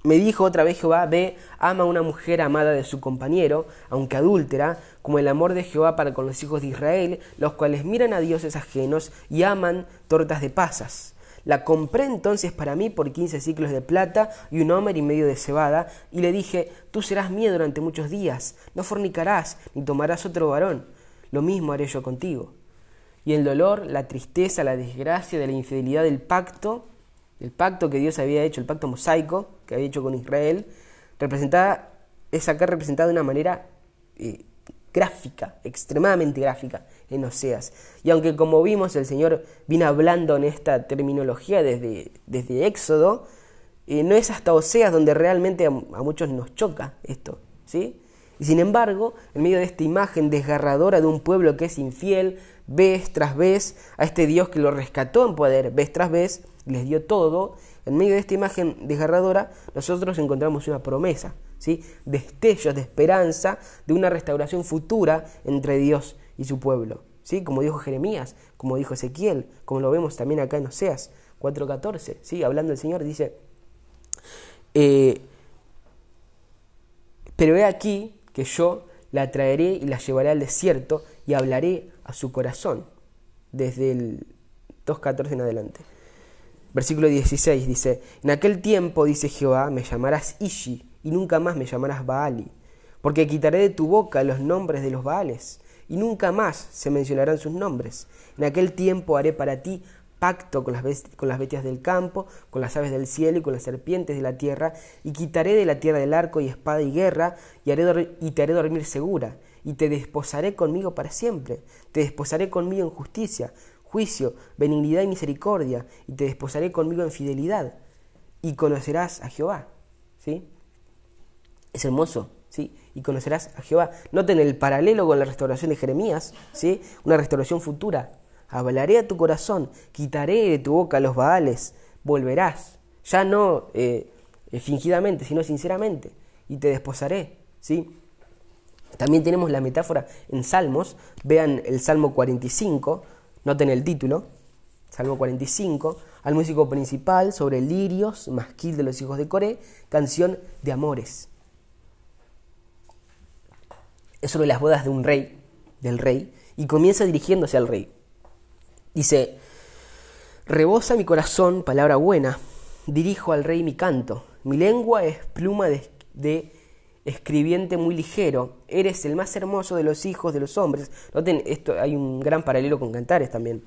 me dijo otra vez Jehová, ve, ama a una mujer amada de su compañero, aunque adúltera, como el amor de Jehová para con los hijos de Israel, los cuales miran a dioses ajenos y aman tortas de pasas. La compré entonces para mí por quince ciclos de plata y un homer y medio de cebada, y le dije, tú serás mía durante muchos días, no fornicarás, ni tomarás otro varón, lo mismo haré yo contigo. Y el dolor, la tristeza, la desgracia de la infidelidad del pacto, el pacto que Dios había hecho, el pacto mosaico que había hecho con Israel, representada, es acá representada de una manera eh, gráfica, extremadamente gráfica en Oseas. Y aunque como vimos el Señor vino hablando en esta terminología desde, desde Éxodo, eh, no es hasta Oseas donde realmente a, a, muchos nos choca esto, ¿sí? Y sin embargo, en medio de esta imagen desgarradora de un pueblo que es infiel, vez tras vez a este Dios que lo rescató en poder, vez tras vez, les dio todo, en medio de esta imagen desgarradora, nosotros encontramos una promesa, ¿sí? destellos de esperanza de una restauración futura entre Dios y su pueblo. ¿sí? Como dijo Jeremías, como dijo Ezequiel, como lo vemos también acá en Oseas 4.14, ¿sí? hablando el Señor, dice, eh, pero he aquí que yo la traeré y la llevaré al desierto y hablaré a su corazón, desde el 2.14 en adelante. Versículo 16 dice, en aquel tiempo, dice Jehová, me llamarás Ishi y nunca más me llamarás Baali, porque quitaré de tu boca los nombres de los Baales y nunca más se mencionarán sus nombres. En aquel tiempo haré para ti pacto con las, con las bestias del campo, con las aves del cielo y con las serpientes de la tierra, y quitaré de la tierra el arco y espada y guerra, y, haré y te haré dormir segura, y te desposaré conmigo para siempre, te desposaré conmigo en justicia, juicio, benignidad y misericordia, y te desposaré conmigo en fidelidad, y conocerás a Jehová. ¿Sí? Es hermoso, ¿sí? Y conocerás a Jehová. Noten el paralelo con la restauración de Jeremías, ¿sí? Una restauración futura. Hablaré a tu corazón, quitaré de tu boca los baales, volverás, ya no eh, fingidamente, sino sinceramente, y te desposaré, ¿sí? También tenemos la metáfora en Salmos, vean el Salmo 45, Noten el título, Salmo 45, al músico principal sobre lirios, masquil de los hijos de Coré, canción de amores. Es sobre las bodas de un rey, del rey, y comienza dirigiéndose al rey. Dice, rebosa mi corazón palabra buena, dirijo al rey mi canto, mi lengua es pluma de, de escribiente muy ligero, eres el más hermoso de los hijos de los hombres. Noten, esto hay un gran paralelo con cantares también.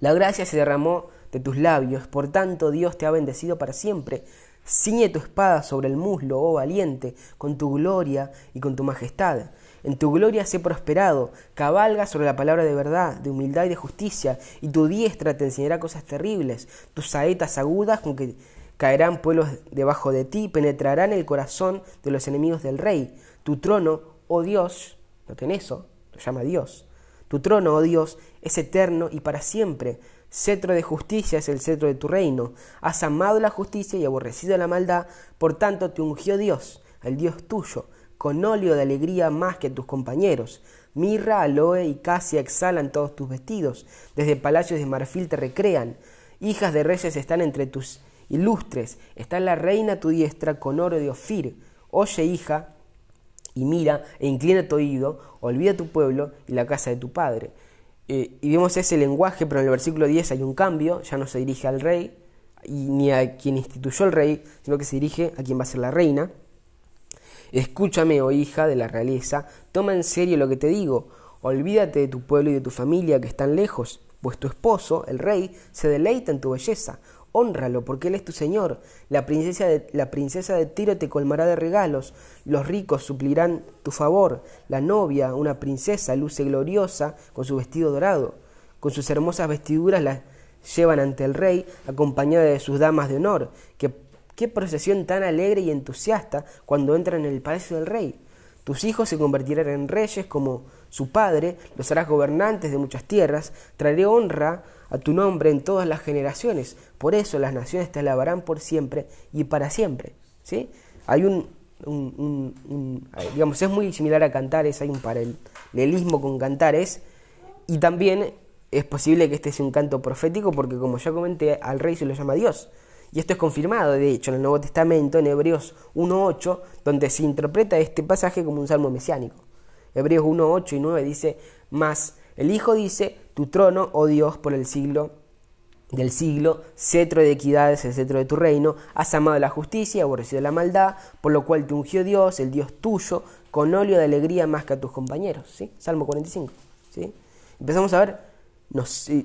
La gracia se derramó de tus labios, por tanto Dios te ha bendecido para siempre. Ciñe tu espada sobre el muslo, oh valiente, con tu gloria y con tu majestad. En tu gloria sé prosperado, cabalga sobre la palabra de verdad, de humildad y de justicia, y tu diestra te enseñará cosas terribles, tus saetas agudas con que Caerán pueblos debajo de ti, penetrarán el corazón de los enemigos del rey. Tu trono, oh Dios, noten eso, lo llama Dios. Tu trono, oh Dios, es eterno y para siempre. Cetro de justicia es el cetro de tu reino. Has amado la justicia y aborrecido la maldad, por tanto te ungió Dios, el Dios tuyo, con óleo de alegría más que tus compañeros. Mirra, aloe y casia exhalan todos tus vestidos, desde palacios de marfil te recrean. Hijas de reyes están entre tus ilustres, está la reina tu diestra con oro de Ofir. Oye, hija, y mira, e inclina tu oído, olvida tu pueblo y la casa de tu padre. Eh, y vemos ese lenguaje, pero en el versículo 10 hay un cambio, ya no se dirige al rey, y ni a quien instituyó el rey, sino que se dirige a quien va a ser la reina. Escúchame, oh hija de la realeza, toma en serio lo que te digo, olvídate de tu pueblo y de tu familia que están lejos, pues tu esposo, el rey, se deleita en tu belleza, honralo, porque él es tu señor. La princesa, de, la princesa de Tiro te colmará de regalos, los ricos suplirán tu favor. La novia, una princesa, luce gloriosa con su vestido dorado. Con sus hermosas vestiduras la llevan ante el rey, acompañada de sus damas de honor. Qué, qué procesión tan alegre y entusiasta cuando entran en el palacio del rey. Tus hijos se convertirán en reyes como su padre, los harás gobernantes de muchas tierras, traeré honra a tu nombre en todas las generaciones. Por eso las naciones te alabarán por siempre y para siempre. ¿sí? Hay un, digamos, es muy similar a Cantares, hay un paralelismo con Cantares, y también es posible que este sea un canto profético, porque como ya comenté, al rey se lo llama Dios. Y esto es confirmado, de hecho, en el Nuevo Testamento, en Hebreos 1.8, donde se interpreta este pasaje como un salmo mesiánico. Hebreos 1.8 y 9 dice, más el Hijo dice, tu trono, oh Dios, por el siglo del siglo, cetro de equidad es el cetro de tu reino, has amado la justicia, aborrecido la maldad, por lo cual te ungió Dios, el Dios tuyo, con óleo de alegría más que a tus compañeros. ¿sí? Salmo 45. ¿sí? Empezamos a ver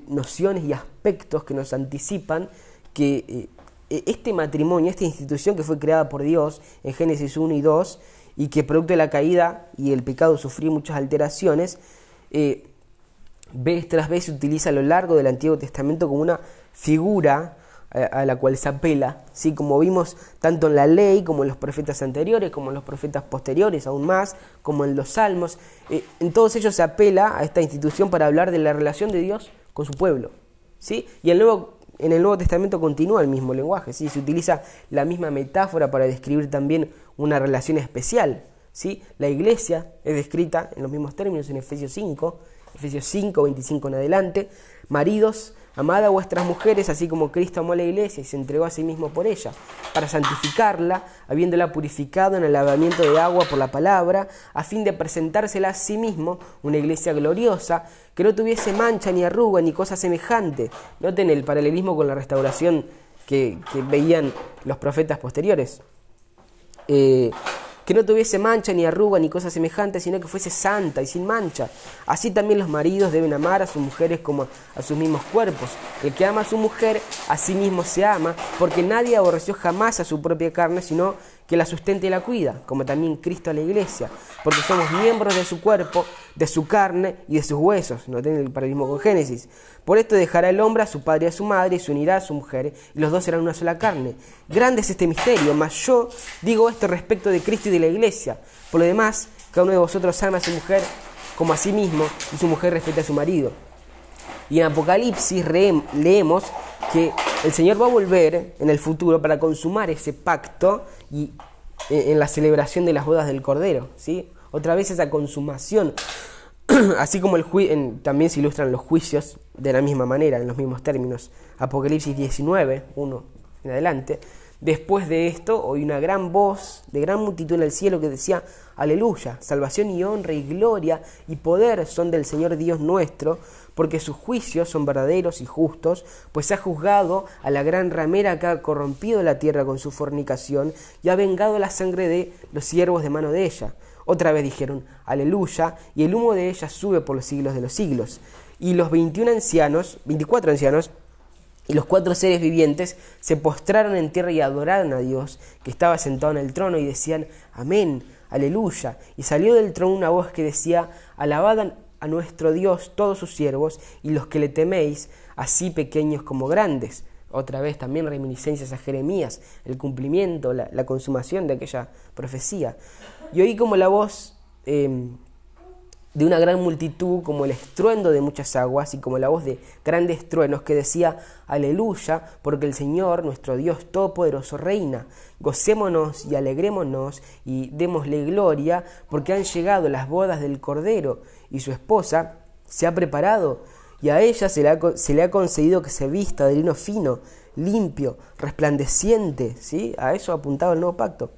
nociones y aspectos que nos anticipan que eh, e, este matrimonio, esta institución que fue creada por Dios en Génesis 1 y 2, y que producto de la caída y el pecado sufrió muchas alteraciones, eh, vez tras vez se utiliza a lo largo del Antiguo Testamento como una figura eh, a la cual se apela, ¿sí? como vimos tanto en la ley como en los profetas anteriores, como en los profetas posteriores aún más, como en los salmos, eh, en todos ellos se apela a esta institución para hablar de la relación de Dios con su pueblo. ¿sí? Y el nuevo, en el Nuevo Testamento continúa el mismo lenguaje, ¿sí? se utiliza la misma metáfora para describir también una relación especial. ¿sí? La iglesia es descrita en los mismos términos en Efesios 5, Efesios 5, 25 en adelante. Maridos, amad a vuestras mujeres, así como Cristo amó a la iglesia y se entregó a sí mismo por ella, para santificarla, habiéndola purificado en el lavamiento de agua por la palabra, a fin de presentársela a sí mismo una iglesia gloriosa, que no tuviese mancha ni arruga ni cosa semejante. Noten el paralelismo con la restauración que, veían los profetas posteriores. Eh, que no tuviese mancha ni arruga ni cosa semejante, sino que fuese santa y sin mancha. Así también los maridos deben amar a sus mujeres como a sus mismos cuerpos. El que ama a su mujer, a sí mismo se ama, porque nadie aborreció jamás a su propia carne, sino que la sustente y la cuida, como también Cristo a la iglesia, porque somos miembros de su cuerpo, de su carne y de sus huesos. No tiene el paralelismo con Génesis. Por esto dejará el hombre a su padre y a su madre y se unirá a su mujer, y los dos serán una sola carne. Grande es este misterio, mas yo digo esto respecto de Cristo y de la iglesia. Por lo demás, cada uno de vosotros ama a su mujer como a sí mismo, y su mujer respeta a su marido. Y en Apocalipsis leemos que el Señor va a volver en el futuro para consumar ese pacto y e, en la celebración de las bodas del Cordero, ¿sí? Otra vez esa consumación, así como el también se ilustran los juicios de la misma manera, en los mismos términos. Apocalipsis 19, 1 en adelante. Después de esto oí una gran voz de gran multitud en el cielo que decía, aleluya, salvación y honra y gloria y poder son del Señor Dios nuestro, porque sus juicios son verdaderos y justos, pues ha juzgado a la gran ramera que ha corrompido la tierra con su fornicación y ha vengado la sangre de los siervos de mano de ella. Otra vez dijeron, aleluya, y el humo de ella sube por los siglos de los siglos. Y los veintiún ancianos, veinticuatro ancianos, y los cuatro seres vivientes se postraron en tierra y adoraron a Dios, que estaba sentado en el trono, y decían, Amén, aleluya. Y salió del trono una voz que decía, Alabad a nuestro Dios todos sus siervos, y los que le teméis, así pequeños como grandes. Otra vez también reminiscencias a Jeremías, el cumplimiento, la, consumación de aquella profecía. Y oí como la voz em, de una gran multitud, como el estruendo de muchas aguas y como la voz de grandes truenos que decía, aleluya, porque el Señor, nuestro Dios Todopoderoso, reina. Gocémonos y alegrémonos y démosle gloria, porque han llegado las bodas del Cordero y su esposa se ha preparado, y a ella se le ha, se le ha concedido que se vista de lino fino, limpio, resplandeciente, ¿sí? A eso ha apuntado el nuevo pacto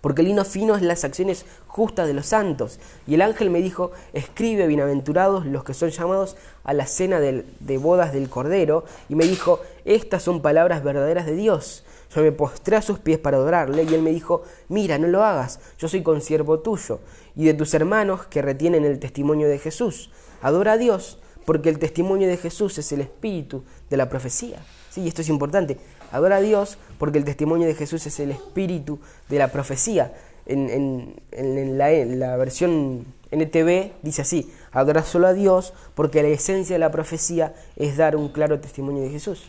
porque el lino fino es las acciones justas de los santos. Y el ángel me dijo, escribe bienaventurados los que son llamados a la cena de bodas del Cordero, y me dijo, estas son palabras verdaderas de Dios. Yo me postré a sus pies para adorarle, y él me dijo, mira, no lo hagas, yo soy consiervo tuyo, y de tus hermanos que retienen el testimonio de Jesús. Adora a Dios, porque el testimonio de Jesús es el espíritu de la profecía. Sí, esto es importante. Adora a Dios porque el testimonio de Jesús es el espíritu de la profecía. En, la, versión NTV dice así, adora solo a Dios porque la esencia de la profecía es dar un claro testimonio de Jesús.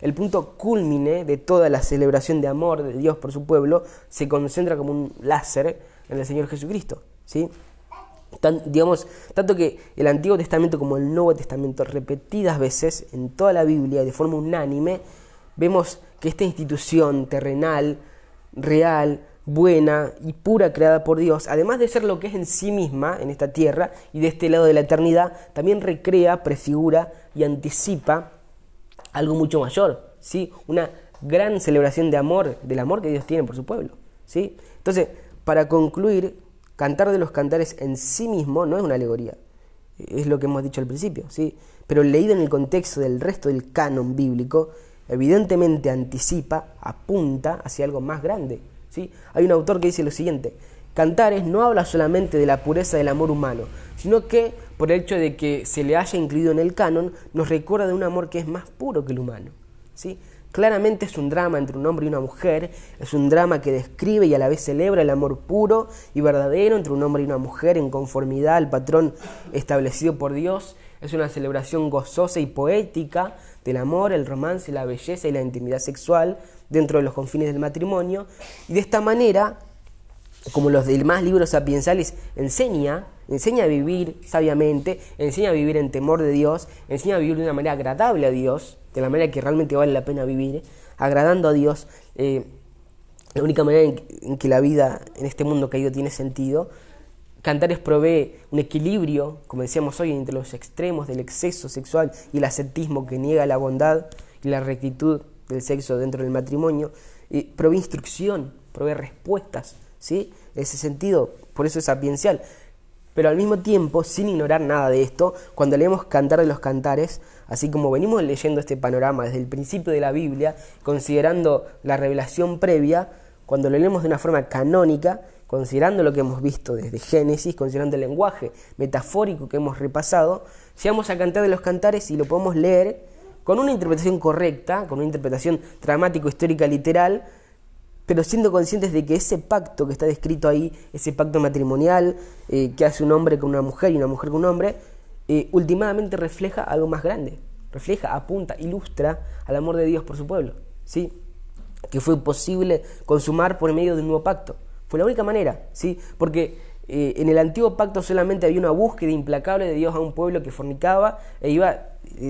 El punto culmine de toda la celebración de amor de Dios por su pueblo se concentra como un láser en el Señor Jesucristo. ¿sí? digamos, tanto que el Antiguo Testamento como el Nuevo Testamento, repetidas veces en toda la Biblia, de forma unánime, vemos que esta institución terrenal, real, buena y pura creada por Dios, además de ser lo que es en sí misma en esta tierra y de este lado de la eternidad, también recrea, prefigura y anticipa algo mucho mayor, ¿sí? Una gran celebración de amor, del amor que Dios tiene por su pueblo, ¿sí? Entonces, para concluir, Cantar de los Cantares en sí mismo no es una alegoría, es lo que hemos dicho al principio, ¿sí? Pero leído en el contexto del resto del canon bíblico, evidentemente anticipa, apunta hacia algo más grande. ¿sí? Hay un autor que dice lo siguiente, Cantares no habla solamente de la pureza del amor humano, sino que, por el hecho de que se le haya incluido en el canon, nos recuerda de un amor que es más puro que el humano. ¿sí? Claramente es un drama entre un hombre y una mujer, es un drama que describe y a la vez celebra el amor puro y verdadero entre un hombre y una mujer en conformidad al patrón establecido por Dios. Es una celebración gozosa y poética del amor, el romance, la belleza y la intimidad sexual dentro de los confines del matrimonio. Y de esta manera, como los demás libros sapiensales, enseña, enseña a vivir sabiamente, enseña a vivir en temor de Dios, enseña a vivir de una manera agradable a Dios, de la manera que realmente vale la pena vivir, agradando a Dios. Eh, la única manera en que la vida en este mundo caído tiene sentido. Cantares provee un equilibrio, como decíamos hoy, entre los extremos del exceso sexual y el ascetismo que niega la bondad y la rectitud del sexo dentro del matrimonio. Y provee instrucción, provee respuestas, ¿sí? Ese sentido, por eso es sapiencial. Pero al mismo tiempo, sin ignorar nada de esto, cuando leemos Cantar de los Cantares, así como venimos leyendo este panorama desde el principio de la Biblia, considerando la revelación previa, cuando lo leemos de una forma canónica, considerando lo que hemos visto desde Génesis, considerando el lenguaje metafórico que hemos repasado, llegamos a Cantar de los Cantares y lo podemos leer con una interpretación correcta, con una interpretación dramático, histórica, literal, pero siendo conscientes de que ese pacto que está descrito ahí, ese pacto matrimonial eh, que hace un hombre con una mujer y una mujer con un hombre, eh, últimamente refleja algo más grande, refleja, apunta, ilustra al amor de Dios por su pueblo, ¿sí? que fue posible consumar por medio del nuevo pacto. Fue la única manera, ¿sí? porque eh, en el antiguo pacto solamente había una búsqueda implacable de Dios a un pueblo que fornicaba e iba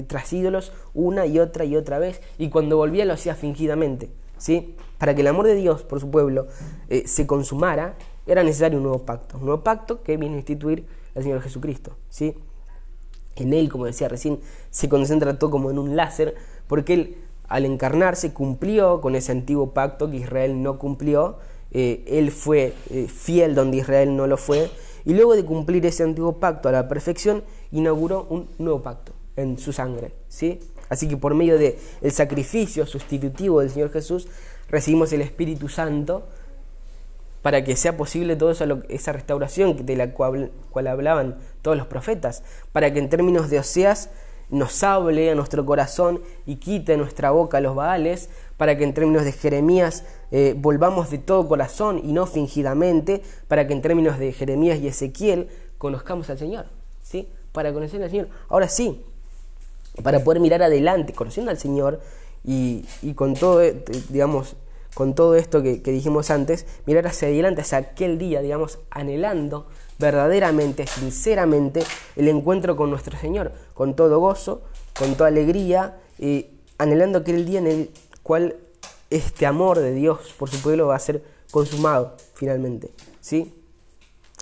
tras ídolos una y otra y otra vez, y cuando volvía lo hacía fingidamente. ¿sí? Para que el amor de Dios por su pueblo eh, se consumara, era necesario un nuevo pacto. Un nuevo pacto que viene a instituir el Señor Jesucristo. ¿sí? En Él, como decía recién, se concentra todo como en un láser, porque Él, al encarnarse, cumplió con ese antiguo pacto que Israel no cumplió. Eh, él fue eh, fiel donde Israel no lo fue. Y luego de cumplir ese antiguo pacto a la perfección, inauguró un nuevo pacto en su sangre. ¿sí? Así que por medio del el sacrificio sustitutivo del Señor Jesús recibimos el Espíritu Santo para que sea posible toda esa, restauración de la cual, hablaban todos los profetas, para que en términos de Oseas nos hable a nuestro corazón y quite nuestra boca los baales, para que en términos de Jeremías eh, volvamos de todo corazón y no fingidamente, para que en términos de Jeremías y Ezequiel conozcamos al Señor, ¿sí? Para conocer al Señor. Ahora sí, para poder mirar adelante, conociendo al Señor y, con todo, eh, digamos, con todo esto que, dijimos antes, mirar hacia adelante, hacia aquel día, digamos, anhelando verdaderamente, sinceramente, el encuentro con nuestro Señor, con todo gozo, con toda alegría, y anhelando aquel día en el cual este amor de Dios por su pueblo va a ser consumado finalmente. ¿sí?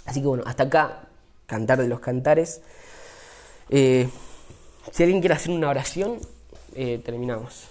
Así que bueno, hasta acá, cantar de los cantares. Eh, si alguien quiere hacer una oración, eh, terminamos.